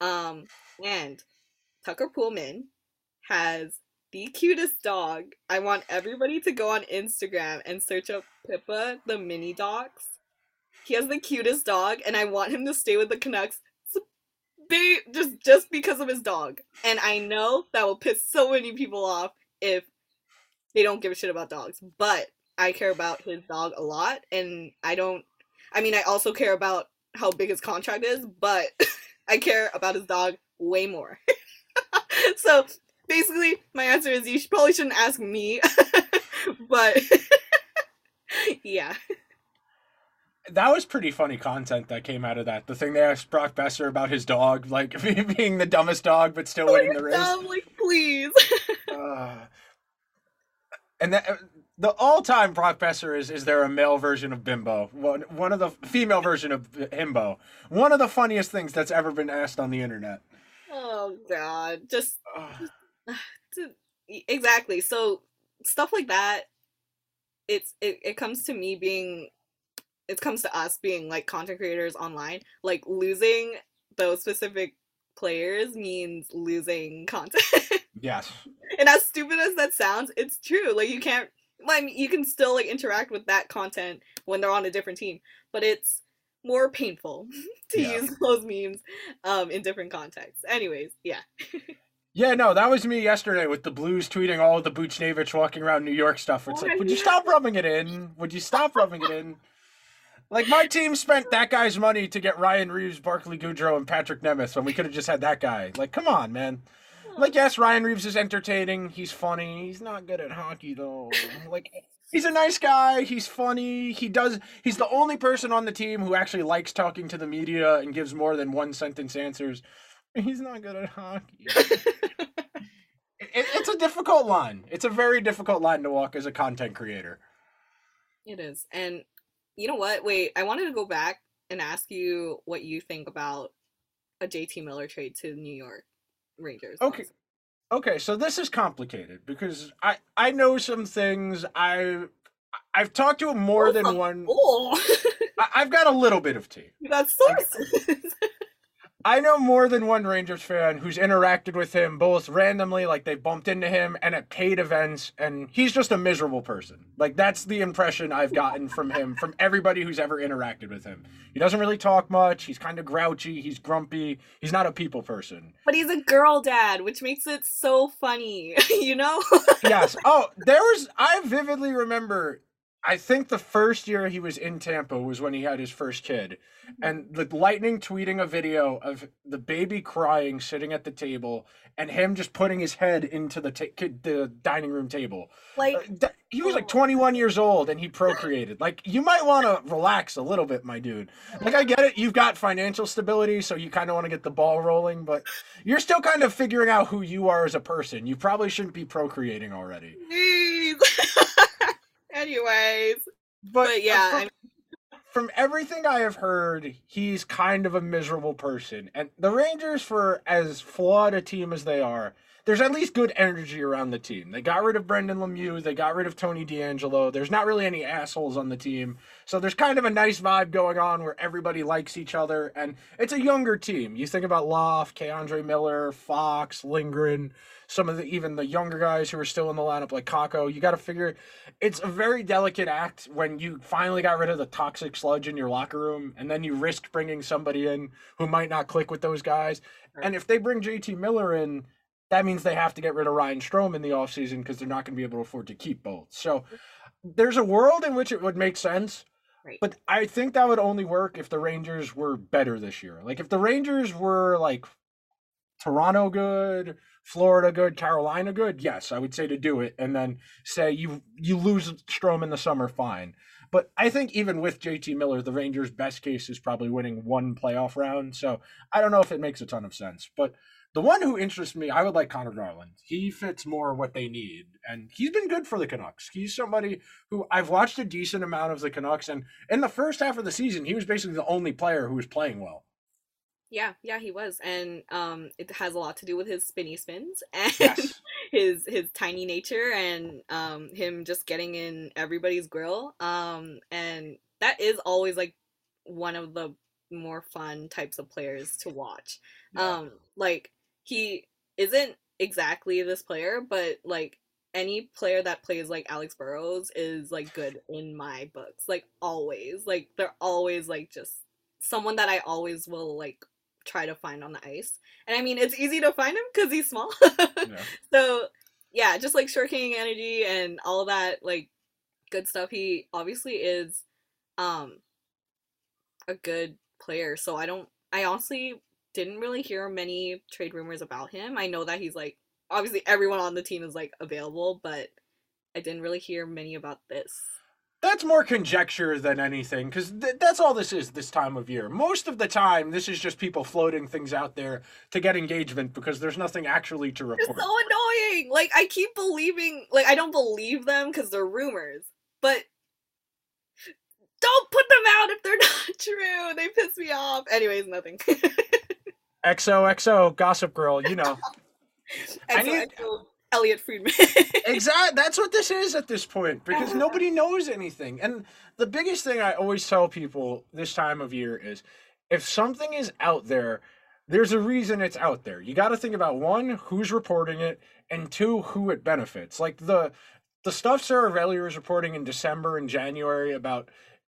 Um and Tucker Poolman has the cutest dog. I want everybody to go on Instagram and search up Pippa the mini dogs. He has the cutest dog, and I want him to stay with the Canucks. They just just because of his dog, and I know that will piss so many people off if they don't give a shit about dogs. But I care about his dog a lot, and I don't. I mean, I also care about how big his contract is, but I care about his dog way more. so basically, my answer is you probably shouldn't ask me, but yeah, That was pretty funny content that came out of that. The thing they asked Brock Boeser about his dog, like being the dumbest dog but still winning the race. um, like please. Uh, and that, uh, the all-time Brock Boeser is is there a male version of Bimbo? One one of the female version of Himbo. One of the funniest things that's ever been asked on the internet. oh god, just e- exactly. So stuff like that, it's it, it comes to me being, it comes to us being like content creators online. Like losing those specific players means losing content. yes. and as stupid as that sounds, it's true. Like you can't. I mean, you can still like interact with that content when they're on a different team, but it's more painful to Yeah. use those memes um, in different contexts. Anyways, yeah. Yeah, no, that was me yesterday with the Blues tweeting all of the Buchnevich walking around New York stuff. It's Oh, like, would you stop rubbing it in? Would you stop rubbing it in? Like my team spent that guy's money to get Ryan Reaves, Barclay Goodrow, and Patrik Nemeth when we could have just had that guy. Like, come on, man. Like, yes, Ryan Reaves is entertaining. He's funny. He's not good at hockey though. Like, he's a nice guy. He's funny. He does. He's the only person on the team who actually likes talking to the media and gives more than one sentence answers. He's not good at hockey. It, it's a difficult line. It's a very difficult line to walk as a content creator. It is. And you know what? Wait, I wanted to go back and ask you what you think about a JT Miller trade to New York Rangers. Okay. Okay, so this is complicated because I I know some things. I I've talked to more oh, than one. Oh, I, I've got a little bit of tea. you got sources. I know more than one Rangers fan who's interacted with him both randomly, like they bumped into him, and at paid events, and he's just a miserable person. Like that's the impression I've gotten from him, from everybody who's ever interacted with him. He doesn't really talk much. He's kind of grouchy. He's grumpy. He's not a people person. but he's a girl dad, which makes it so funny, you know? yes. Oh, there was. I vividly remember. I think the first year he was in Tampa was when he had his first kid, and the Lightning tweeting a video of the baby crying, sitting at the table, and him just putting his head into the ta- kid, the dining room table. Uh, like, th- he was like 21 years old and he procreated. Like you might want to relax a little bit, my dude. Like I get it, you've got financial stability, so you kind of want to get the ball rolling, but you're still kind of figuring out who you are as a person. You probably shouldn't be procreating already. Anyways, But, but uh, yeah, from, I from everything I have heard, he's kind of a miserable person. And the Rangers, for as flawed a team as they are, there's at least good energy around the team. They got rid of Brendan Lemieux, they got rid of Tony DeAngelo. There's not really any assholes on the team. So there's kind of a nice vibe going on where everybody likes each other. And it's a younger team. You think about Loft, K'Andre Miller, Fox, Lindgren, some of the even the younger guys who are still in the lineup like Kakko. You got to figure it's a very delicate act when you finally got rid of the toxic sludge in your locker room and then you risk bringing somebody in who might not click with those guys. And if they bring JT Miller in, that means they have to get rid of Ryan Strome in the offseason because they're not going to be able to afford to keep both. So there's a world in which it would make sense. Right. But I think that would only work if the Rangers were better this year. Like if the Rangers were like Toronto good, Florida good, Carolina good, yes, I would say to do it and then say you you lose Strome in the summer, fine. But I think even with JT Miller, the Rangers' best case is probably winning one playoff round. So I don't know if it makes a ton of sense. But the one who interests me, I would like Conor Garland. He fits more what they need, and he's been good for the Canucks. He's somebody who I've watched a decent amount of the Canucks, and in the first half of the season, he was basically the only player who was playing well. Yeah, yeah, he was, and um, it has a lot to do with his spinny spins and Yes. his his tiny nature and um him just getting in everybody's grill. Um, and that is always like one of the more fun types of players to watch. Yeah. Um, like he isn't exactly this player, but like any player that plays like Alex Burrows is like good in my books. Like always. Like they're always like just someone that I always will like try to find on the ice. And I mean it's easy to find him because he's small. Yeah. so yeah, just like short king energy and all that like good stuff. He obviously is um a good player. So I don't I honestly didn't really hear many trade rumors about him. I know that he's like obviously everyone on the team is like available, but I didn't really hear many about this. That's more conjecture than anything, because th- that's all this is this time of year. Most of the time, this is just people floating things out there to get engagement because there's nothing actually to report. so annoying. Like I keep believing like I don't believe them because they're rumors, but don't put them out if they're not true. They piss me off. Anyways, nothing. XOXO, Gossip Girl, you know. I need- I told Elliotte Friedman. exactly. That's what this is at this point because uh-huh. nobody knows anything. And the biggest thing I always tell people this time of year is if something is out there, there's a reason it's out there. You got to think about one, who's reporting it, and two, who it benefits. Like the the stuff Seravalli is reporting in December and January about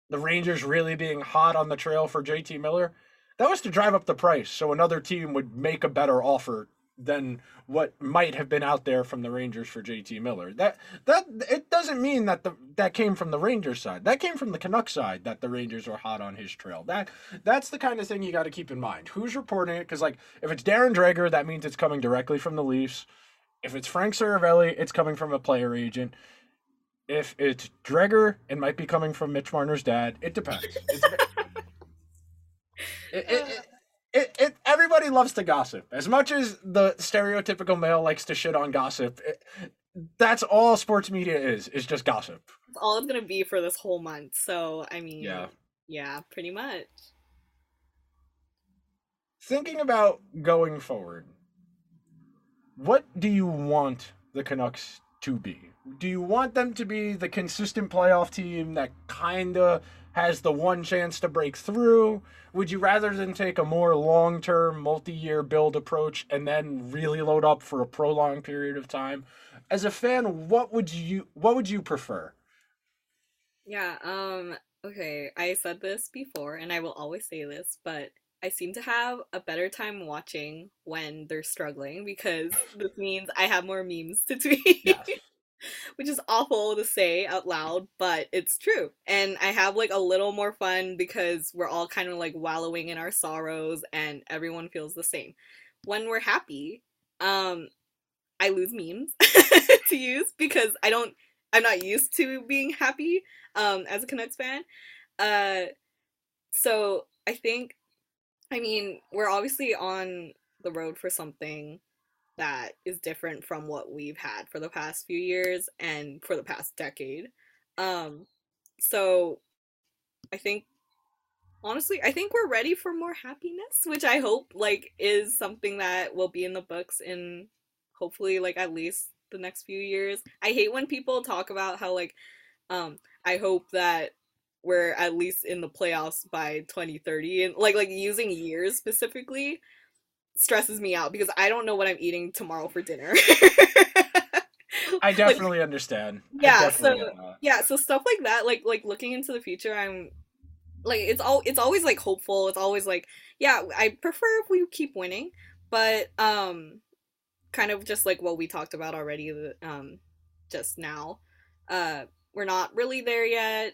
the Rangers really being hot on the trail for JT Miller, that was to drive up the price so another team would make a better offer than what might have been out there from the Rangers for JT Miller. That that it doesn't mean that the that came from the Rangers side. That came from the Canucks side that the Rangers were hot on his trail. That that's the kind of thing you got to keep in mind. Who's reporting it? Because like if it's Darren Dreger, that means it's coming directly from the Leafs. If it's Frank Seravalli, it's coming from a player agent. If it's Dreger, it might be coming from Mitch Marner's dad. It depends. It's, it, it, it, it, it everybody loves to gossip as much as the stereotypical male likes to shit on gossip it, that's all sports media is is just gossip all it's gonna be for this whole month. So I mean, Yeah. yeah, pretty much. thinking about going forward what do you want the canucks to be do you want them to be the consistent playoff team that kind of has the one chance to break through would you rather than take a more long-term multi-year build approach and then really load up for a prolonged period of time as a fan what would you what would you prefer Yeah, um, okay, I said this before and I will always say this, but I seem to have a better time watching when they're struggling because this means I have more memes to tweet. Yes. Which is awful to say out loud, but it's true. And I have like a little more fun because we're all kind of like wallowing in our sorrows and everyone feels the same. When we're happy, um I lose memes to use because I don't I'm not used to being happy um as a Canucks fan. Uh so I think I mean, we're obviously on the road for something that is different from what we've had for the past few years and for the past decade. Um so I think honestly, I think we're ready for more happiness, which I hope like is something that will be in the books in hopefully like at least the next few years. I hate when people talk about how like um I hope that we're at least in the playoffs by 2030 and like like using years specifically stresses me out because I don't know what I'm eating tomorrow for dinner. i Like, definitely understand. Yeah, definitely so- yeah so stuff like that like like looking into the future i'm like it's all it's always like hopeful. It's always like yeah i prefer if we keep winning but um kind of just like what we talked about already um just now uh we're not really there yet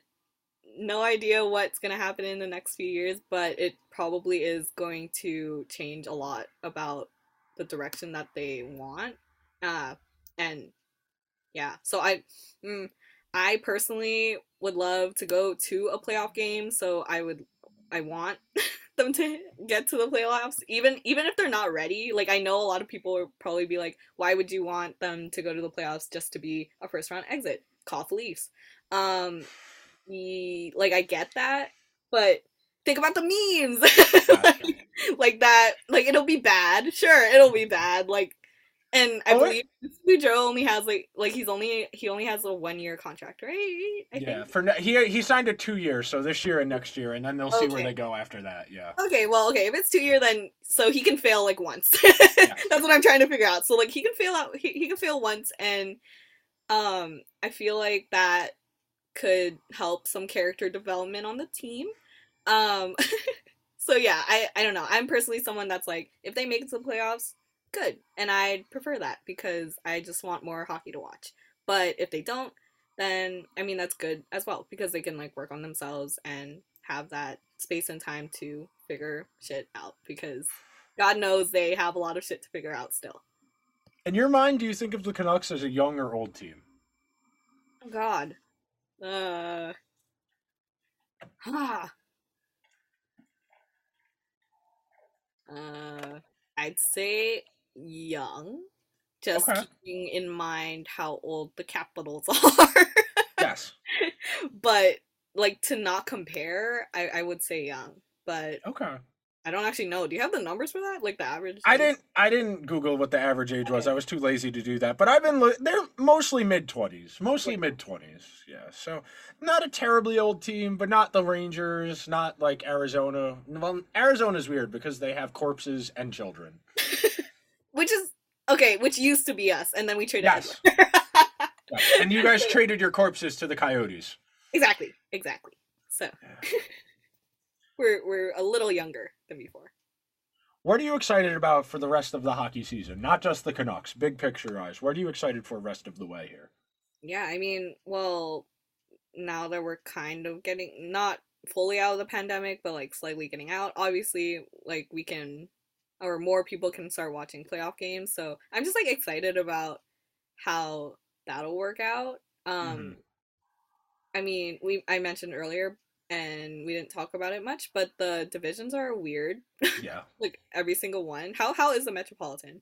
no idea what's going to happen in the next few years but it probably is going to change a lot about the direction that they want uh and yeah so i mm, I personally would love to go to a playoff game, so I would I want them to get to the playoffs even even if they're not ready. Like I know a lot of people would probably be like, "Why would you want them to go to the playoffs just to be a first round exit?" Cough Leafs. Um the, like I get that, but think about the memes. like, like that like it'll be bad. Sure, it'll be bad. Like and I believe Boudreau only has like like he's only he only has a one year contract, right? I yeah think. for ne- he he signed a two year so this year and next year and then they'll see where they go after that yeah Okay, well, okay, if it's two year, then so he can fail like once. That's what I'm trying to figure out. So like he can fail out, he, he can fail once, and um, I feel like that could help some character development on the team. Um, so yeah, I I don't know. I'm personally someone that's like, if they make it to the playoffs, good, and I'd prefer that because I just want more hockey to watch. But if they don't, then I mean that's good as well because they can like work on themselves and have that space and time to figure shit out because God knows they have a lot of shit to figure out still. in your mind do you think of the canucks as a young or old team Oh God. Uh. Ah. Uh, I'd say young. Just Okay. keeping in mind how old the Capitals are. yes but like to not compare, I, I would say young. But okay I don't actually know. Do you have the numbers for that? Like the average? I didn't. I didn't Google what the average age was. Okay. I was too lazy to do that. But I've been. They're mostly mid twenties. Mostly mid twenties. Yeah. So not a terribly old team, but not the Rangers. Not like Arizona. Well, Arizona's weird because they have corpses and children. Which is okay. Which used to be us, and then we traded. Yes. And you guys traded your corpses to the Coyotes. exactly. Exactly. So we're we're a little younger before. What are you excited about for the rest of the hockey season? Not just the Canucks, big picture eyes. What are you excited for rest of the way here? Yeah, I mean, well, now that we're kind of getting not fully out of the pandemic, but like slightly getting out, obviously, like we can or more people can start watching playoff games. So I'm just like excited about how that'll work out. Um Mhm. I mean, we I mentioned earlier and we didn't talk about it much, but the divisions are weird. Yeah. like every single one. How how is the Metropolitan?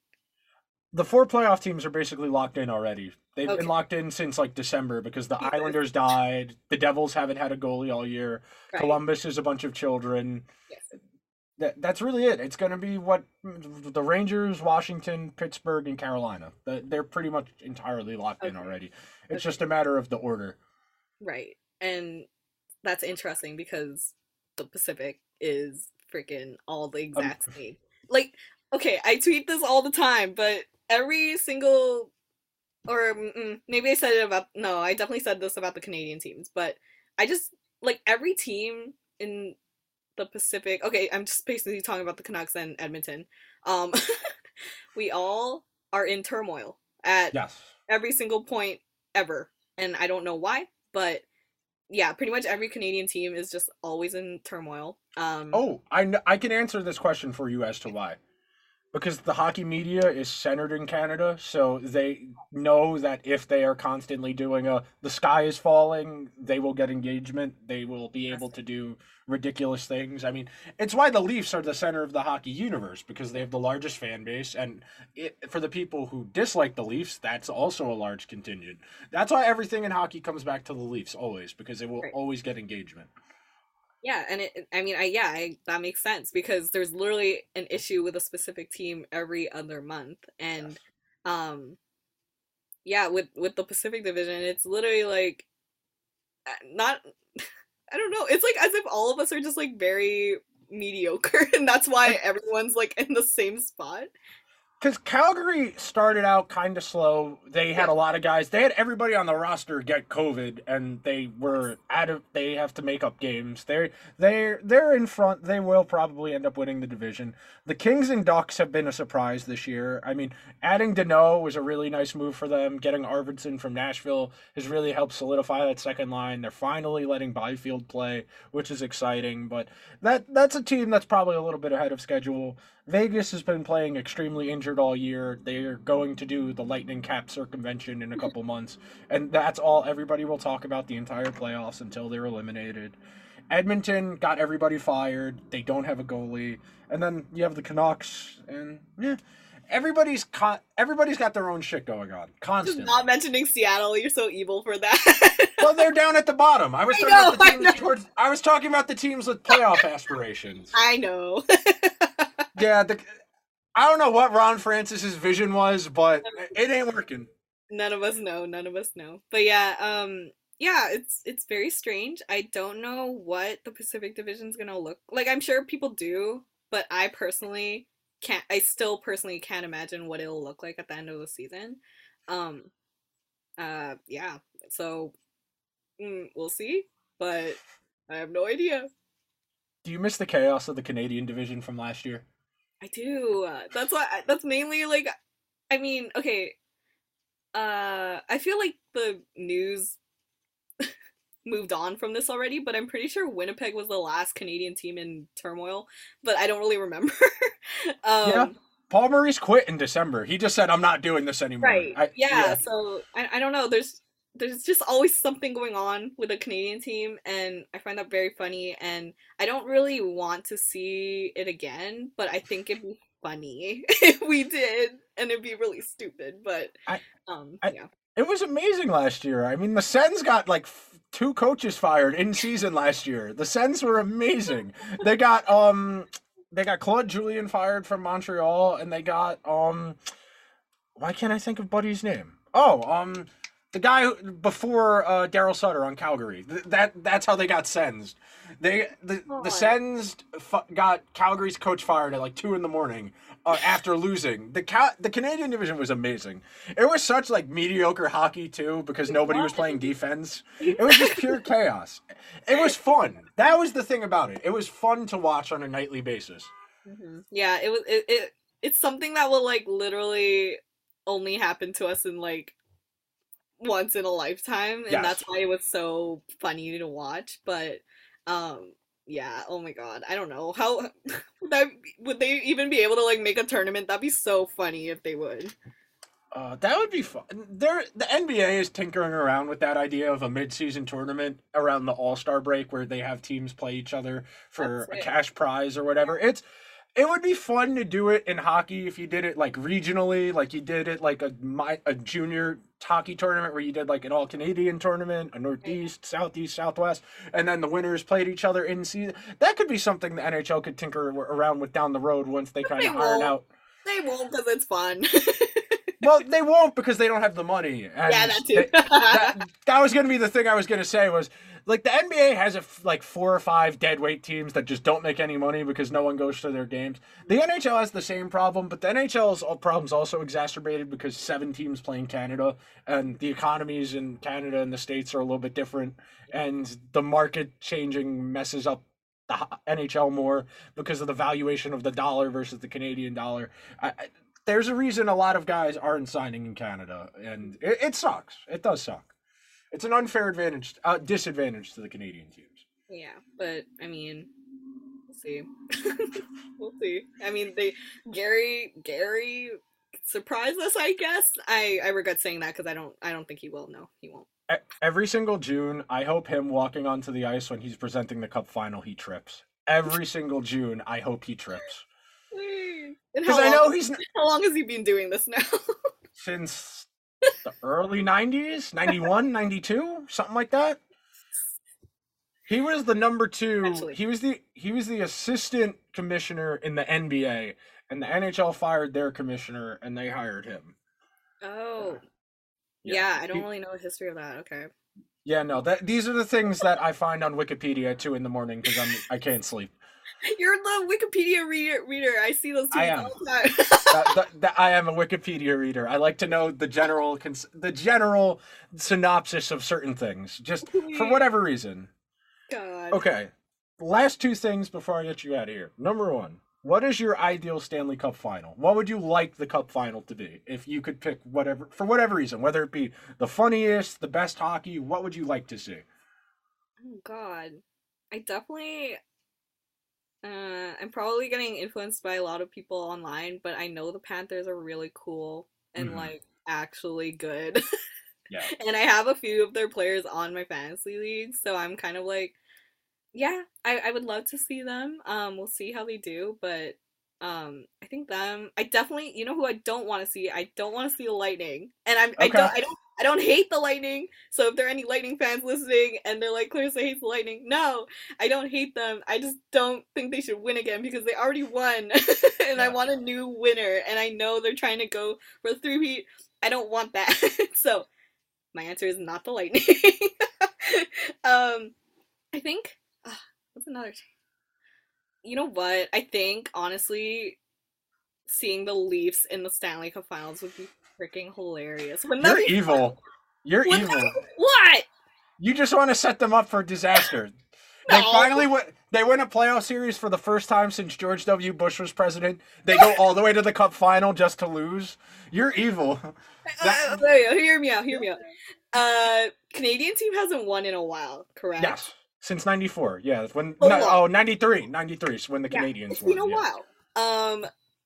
The four playoff teams are basically locked in already. They've Okay. been locked in since like December because the Jesus. Islanders died. The Devils haven't had a goalie all year. Right. Columbus is a bunch of children. Yes. That, that's really it. It's going to be what the Rangers, Washington, Pittsburgh, and Carolina. The- They're pretty much entirely locked in already. It's Okay. just a matter of the order. Right. And that's interesting because the Pacific is freaking all the exact same. Like, okay, I tweet this all the time, but every single or mm, maybe I said it about no, I definitely said this about the Canadian teams, but I just like every team in the Pacific. Okay, I'm just basically talking about the Canucks and Edmonton. Um we all are in turmoil at Yes. every single point ever. And I don't know why, but yeah, pretty much every Canadian team is just always in turmoil. Um Oh, I, kn- I can answer this question for you as to why. Because the hockey media is centered in Canada, so they know that if they are constantly doing a the sky is falling, they will get engagement. They will be able to do ridiculous things. I mean, it's why the Leafs are the center of the hockey universe because they have the largest fan base, and it, for the people who dislike the Leafs, that's also a large contingent. That's why everything in hockey comes back to the Leafs always because they will always get engagement. Yeah, and it I mean I yeah, I, that makes sense because there's literally an issue with a specific team every other month and um yeah, with with the Pacific Division, it's literally like uh, not I don't know. It's like as if all of us are just like very mediocre and that's why everyone's like in the same spot. Because Calgary started out kind of slow. They had Yeah. a lot of guys. They had everybody on the roster get COVID, and they were out of. They have to make up games. They're they're they're in front. They will probably end up winning the division. The Kings and Ducks have been a surprise this year. I mean, adding Danault was a really nice move for them. Getting Arvidsson from Nashville has really helped solidify that second line. They're finally letting Byfield play, which is exciting. But that that's a team that's probably a little bit ahead of schedule. Vegas has been playing extremely injured all year. They're going to do the Lightning Cap circumvention in a couple months, and that's all everybody will talk about the entire playoffs until they're eliminated. Edmonton got everybody fired. They don't have a goalie, and then you have the Canucks, and yeah, everybody's con- everybody's got their own shit going on Just not mentioning Seattle, you're so evil for that. well, they're down at the bottom. I was I talking know, about the teams know. towards. I was talking about the teams with playoff aspirations. I know. Yeah, the, I don't know what Ron Francis's vision was, but it ain't working. none of us know none of us know but yeah um yeah it's it's very strange i don't know what the pacific division's gonna look like i'm sure people do but i personally can't i still personally can't imagine what it'll look like at the end of the season um uh yeah so mm, we'll see but i have no idea Do you miss the chaos of the Canadian division from last year? I do. That's why. That's mainly like. I mean, okay. Uh, I feel like the news moved on from this already, but I'm pretty sure Winnipeg was the last Canadian team in turmoil. But I don't really remember. um, Yeah. Paul Maurice quit in December. He just said, "I'm not doing this anymore." Right. I- yeah, So I, I don't know. There's there's just always something going on with a Canadian team, and I find that very funny. And I don't really want to see it again, but I think it'd be funny if we did, and it'd be really stupid. But I- um, I- yeah, It was amazing last year. I mean, the Sens got like f- two coaches fired in season last year. The Sens were amazing. they got um, they got Claude Julien fired from Montreal, and they got um, why can't I think of Buddy's name? Oh, um, the guy who, before uh, Darryl Sutter on Calgary. Th- that that's how they got sensed. They the the Sens fu- got Calgary's coach fired at like two in the morning uh, after losing. The the Canadian division was amazing. It was such like mediocre hockey too because nobody was playing defense. It was just pure chaos. It was fun. That was the thing about it. It was fun to watch on a nightly basis. hmm Yeah, it was it, it it's something that will like literally only happen to us in like once in a lifetime and Yes. that's why it was so funny to watch but um yeah oh my god i don't know how would that would they even be able to like make a tournament that'd be so funny if they would Uh, that would be fun. There, the NBA is tinkering around with that idea of a mid-season tournament around the All Star break, where they have teams play each other for That's a it. cash prize or whatever. It's, it would be fun to do it in hockey if you did it like regionally, like you did it like a my a junior hockey tournament where you did like an All Canadian tournament, a mm-hmm. Northeast, Southeast, Southwest, and then the winners played each other in season. That could be something the NHL could tinker around with down the road once they kind of iron out. they won't because it's fun Well, they won't because they don't have the money. And yeah that too they- that, that was going to be the thing I was going to say was like the NBA has a f- like four or five dead weight teams that just don't make any money because no one goes to their games. The NHL has the same problem, but the NHL's problem's also exacerbated because seven teams play in Canada and the economies in Canada and the states are a little bit different and the market changing messes up the NHL more because of the valuation of the dollar versus the Canadian dollar. I, I, there's a reason a lot of guys aren't signing in Canada, and it, it sucks. It does suck. It's an unfair advantage, uh, disadvantage to the Canadian teams. Yeah, but I mean, we'll see. we'll see. I mean, they Gary Gary surprised us. I guess I I regret saying that because I don't I don't think he will. No, he won't. Every single June, I hope him walking onto the ice when he's presenting the cup final, he trips. Every single June, I hope he trips because I know he's how long has he been doing this now? since the early 90s 91 92 something like that he was the number two Actually. he was the he was the assistant commissioner in the nba and the nhl fired their commissioner and they hired him oh, Yeah, yeah. I don't he- really know the history of that. Okay. yeah no that these are the things that i find on wikipedia at two in the morning because i'm i can't sleep You're the Wikipedia reader. Reader. I see those tweets all the time. that, that, that i am a wikipedia reader i like to know the general cons- the general synopsis of certain things just for whatever reason God. Okay. Last two things before I get you out of here. Number one, what is your ideal Stanley Cup final? What would you like the cup final to be? If you could pick whatever for whatever reason, whether it be the funniest, the best hockey, what would you like to see? Oh God, I definitely. Uh, I'm probably getting influenced by a lot of people online, but I know the Panthers are really cool and Mhm. like actually good. Yeah. and I have a few of their players on my fantasy league, so I'm kind of like, yeah, I, I would love to see them. Um, we'll see how they do, but um, I think them. I definitely, you know, who I don't want to see. I don't want to see the Lightning, and I'm I don't I don't I don't hate the Lightning. So if there are any Lightning fans listening and they're like, Clarissa hates the Lightning, no, I don't hate them. I just don't think they should win again because they already won, and I want a new winner. And I know they're trying to go for a three-peat. I don't want that. so my answer is not the Lightning. um, I think uh, what's another? You know what? I think honestly, seeing the Leafs in the Stanley Cup Finals would be freaking hilarious. Wouldn't You're evil. You're the- evil. What? You just want to set them up for disaster. They finally win. They win a playoff series for the first time since George W. Bush was president. They go all the way to the Cup final just to lose. You're evil. That- Uh, you go. Hear me out. Hear me out. Uh, Canadian team hasn't won in a while, correct? Yes, since '94. Yeah, when So no, oh 93, 93 is when the Yeah, Canadiens It's been a won. yeah. while. Um,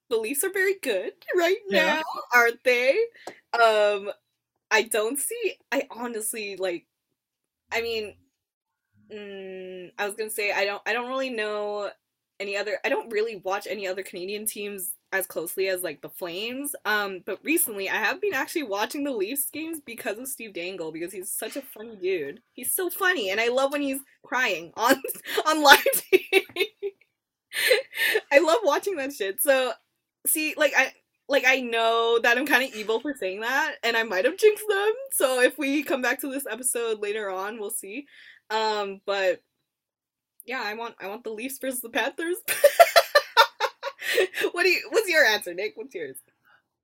the Leafs are very good right Yeah. now, aren't they? Um, I don't see. I honestly like. I mean, mm, I was gonna say I don't. I don't really know any other. I don't really watch any other Canadian teams as closely as like the Flames. Um, but recently I have been actually watching the Leafs games because of Steve Dangle because he's such a funny dude. He's so funny, and I love when he's crying on on live TV. I love watching that shit. So, see, like I like I know that I'm kind of evil for saying that, and I might have jinxed them. So if we come back to this episode later on, we'll see. Um, but yeah, I want I want the Leafs versus the Panthers. what do you? What's your answer, Nick? What's yours?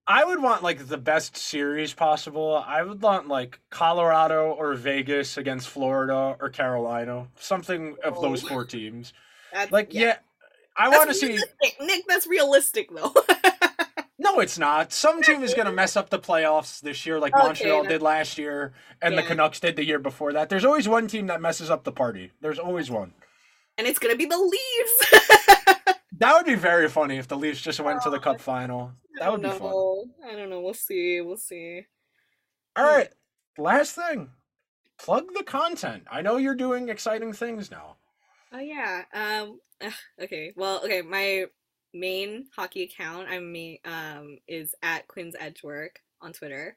I would want like the best series possible. I would want like Colorado or Vegas against Florida or Carolina, something of Oh. those four teams. That's, Like, yeah, I want to see. Nick. That's realistic, though. No, it's not. Some team is going to mess up the playoffs this year, like Okay, Montreal that- did last year, and the Canucks did the year before that. There's always one team that messes up the party. There's always one. and it's gonna be the Leafs. That would be very funny if the Leafs just went to the oh, Cup final. That would be fun. I don't know. We'll see. We'll see. All right, last thing. Plug the content. I know you're doing exciting things now. Oh yeah. Um. ugh, okay. Well. Okay. My main hockey account I'm ma- um is at Quinn's Edgework on Twitter.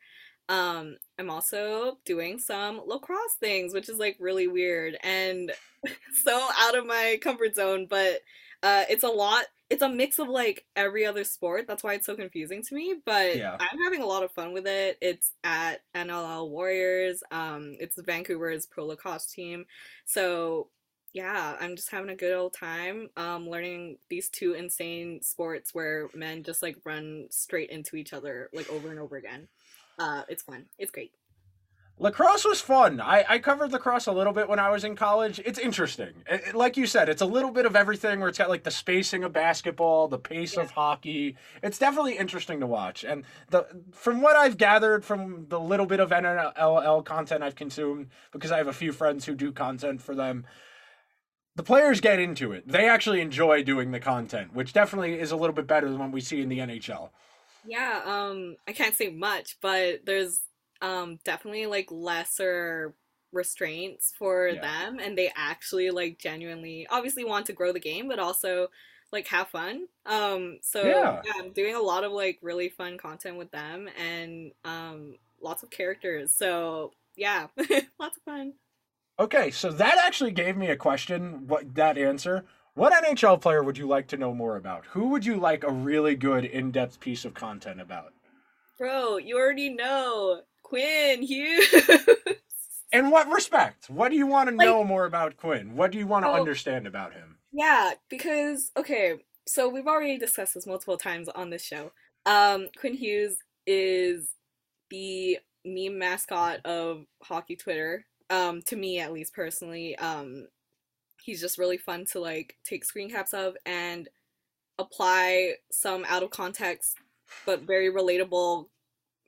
Um. I'm also doing some lacrosse things, which is like really weird and so out of my comfort zone. But uh, it's a lot. It's a mix of like every other sport. That's why it's so confusing to me. But Yeah. I'm having a lot of fun with it. It's at NLL Warriors. Um. It's Vancouver's pro lacrosse team. So yeah, I'm just having a good old time um, learning these two insane sports where men just like run straight into each other like over and over again. Uh, it's fun. It's great. Lacrosse was fun. I, I covered lacrosse a little bit when I was in college. It's interesting. It- it- like you said, it's a little bit of everything where it's got like the spacing of basketball, the pace of hockey. It's definitely interesting to watch. And the from what I've gathered from the little bit of NLL content I've consumed, because I have a few friends who do content for them, the players get into it. They actually enjoy doing the content, which definitely is a little bit better than what we see in the NHL. Yeah, um, I can't say much, but there's um definitely like lesser restraints for Yeah. them, and they actually like genuinely, obviously want to grow the game, but also like have fun. Um, so Yeah. yeah, I'm doing a lot of like really fun content with them, and um, lots of characters. So yeah, lots of fun. Okay, so that actually gave me a question. What that answer? What NHL player would you like to know more about? Who would you like a really good in-depth piece of content about? Bro, you already know Quinn Hughes. In what respect? What do you want to Like- know more about Quinn? What do you want to Oh. understand about him? Yeah, because okay, so we've already discussed this multiple times on this show. Um, Quinn Hughes is the meme mascot of hockey Twitter. Um, to me at least personally. Um, he's just really fun to like take screen caps of and apply some out of context but very relatable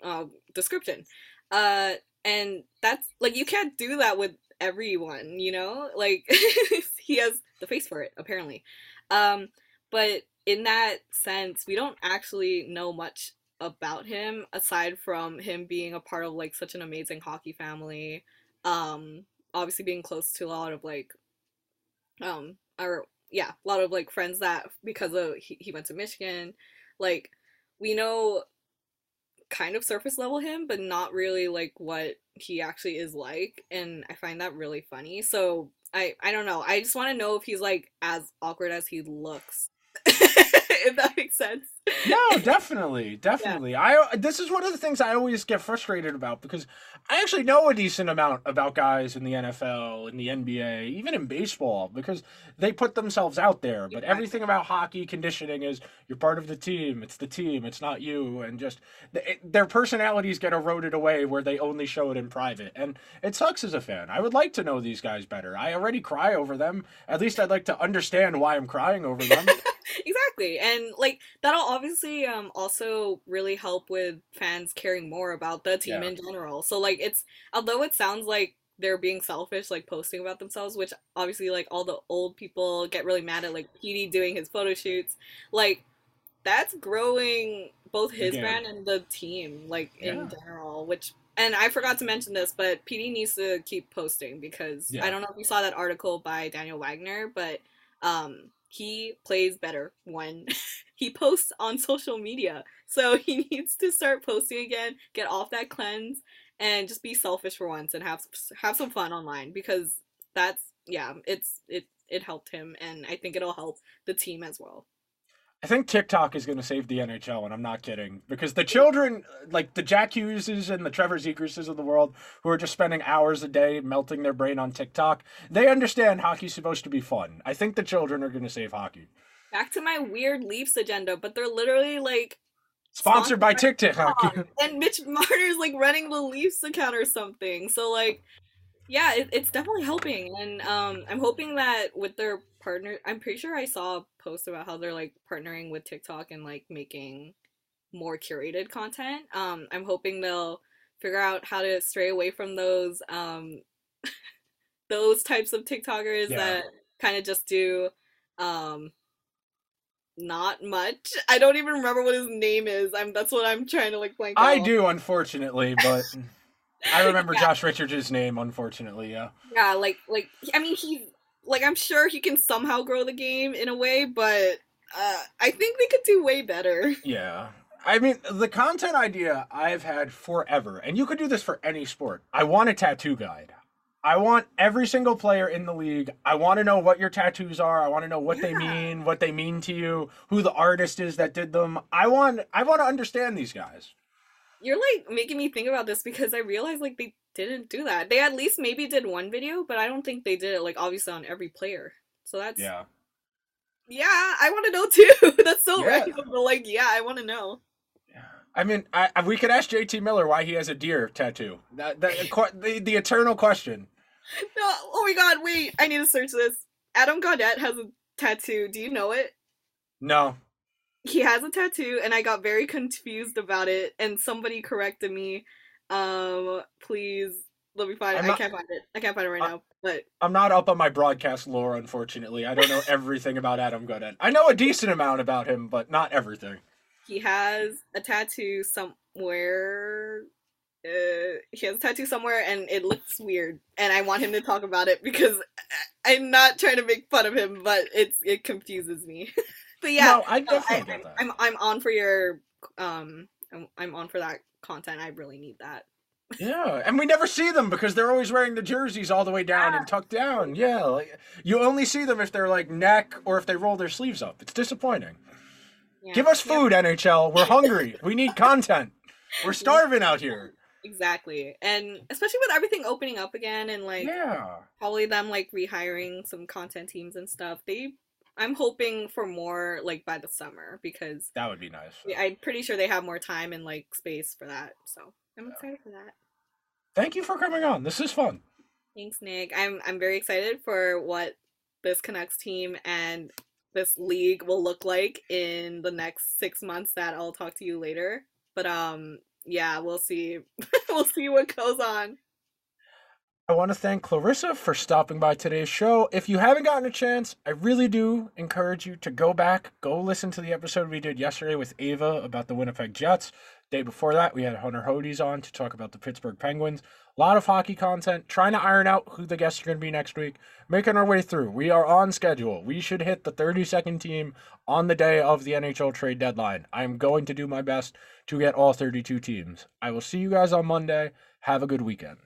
uh, description. Uh, and that's like you can't do that with everyone, you know? Like he has the face for it, apparently. Um, but in that sense, we don't actually know much about him aside from him being a part of like such an amazing hockey family. Um, obviously being close to a lot of like um or yeah, a lot of like friends that because of he, he went to Michigan, like we know kind of surface level him, but not really like what he actually is like, and I find that really funny. So I I don't know. I just want to know if he's like as awkward as he looks. if that makes sense. No, definitely, definitely. I uh, this is one of the things I always get frustrated about because I actually know a decent amount about guys in the NFL, in the NBA, even in baseball because they put themselves out there. But everything about hockey conditioning is you're part of the team. It's the team. It's not you. And just it, their personalities get eroded away where they only show it in private, and it sucks as a fan. I would like to know these guys better. I already cry over them. At least I'd like to understand why I'm crying over them. exactly and like that'll obviously um also really help with fans caring more about the team Yeah. in general so like it's although it sounds like they're being selfish like posting about themselves which obviously like all the old people get really mad at like PD doing his photo shoots like that's growing both his Again. brand and the team like in general which and I forgot to mention this, but PD needs to keep posting because Yeah. I don't know if you saw that article by Daniel Wagner, but um, he plays better when he posts on social media. So he needs to start posting again, get off that cleanse, and just be selfish for once and have have some fun online because that's yeah, it's it it helped him, and I think it'll help the team as well. I think TikTok is going to save the NHL, and I'm not kidding. Because the children, like the Jack Hugheses and the Trevor Zegrases of the world, who are just spending hours a day melting their brain on TikTok, they understand hockey's supposed to be fun. I think the children are going to save hockey. Back to my weird Leafs agenda, but they're literally like Sponsored by TikTok. and Mitch Marner's like running the Leafs account or something. So like, yeah, it, it's definitely helping, and um, I'm hoping that with their partner, I'm pretty sure I saw a post about how they're like partnering with TikTok and like making more curated content. Um, I'm hoping they'll figure out how to stray away from those um those types of TikTokers Yeah. that kind of just do um not much. I don't even remember what his name is. I'm that's what I'm trying to like blank out. I out. do, unfortunately, but I remember Yeah. Josh Richards' name, unfortunately, yeah. Yeah, like like I mean he like I'm sure he can somehow grow the game in a way, but uh I think they could do way better. Yeah. I mean, the content idea I've had forever, and you could do this for any sport. I want a tattoo guide. I want every single player in the league. I want to know what your tattoos are. I want to know what they mean, what they mean to you, who the artist is that did them. I want I want to understand these guys. You're like making me think about this because I realized like they didn't do that. They at least maybe did one video, but I don't think they did it like obviously on every player. So that's yeah, Yeah, I want to know too. that's so Yeah. random, but like yeah, I want to know. I mean, I, we could ask JT Miller why he has a deer tattoo. That, that the, the eternal question. No, oh my god, wait, I need to search this. Adam Gaudette has a tattoo. Do you know it? No. He has a tattoo and i got very confused about it and somebody corrected me um please let me find it I'm i not- can't find it i can't find it right Uh, now but I'm not up on my broadcast lore, unfortunately. I don't know everything about Adam Gaudette. I know a decent amount about him, but not everything. he has a tattoo somewhere uh, he has a tattoo somewhere and it looks weird and i want him to talk about it because i'm not trying to make fun of him but it's it confuses me but yeah no, I no, I, definitely get that. I'm, I'm on for your um I'm, I'm on for that content i really need that Yeah, and we never see them because they're always wearing the jerseys all the way down and tucked down. Yeah, like you only see them if they're like neck or if they roll their sleeves up. It's disappointing. Yeah. Give us Yeah, food, NHL. We're hungry. we need content. We're starving out here. exactly and especially with everything opening up again and like Yeah. probably them like rehiring some content teams and stuff they i'm hoping for more like by the summer because That would be nice. yeah, i'm pretty sure they have more time and like space for that so i'm excited for that Thank you for coming on. This is fun. thanks nick i'm i'm very excited for what this Canucks team and this league will look like in the next six months that i'll talk to you later but um yeah we'll see we'll see what goes on I want to thank Clarissa for stopping by today's show. If you haven't gotten a chance, I really do encourage you to go back, go listen to the episode we did yesterday with Ava about the Winnipeg Jets. Day before that, we had Hunter Hodes on to talk about the Pittsburgh Penguins. A lot of hockey content, trying to iron out who the guests are going to be next week, making our way through. We are on schedule. We should hit the 32nd team on the day of the NHL trade deadline. I am going to do my best to get all 32 teams. I will see you guys on Monday. Have a good weekend.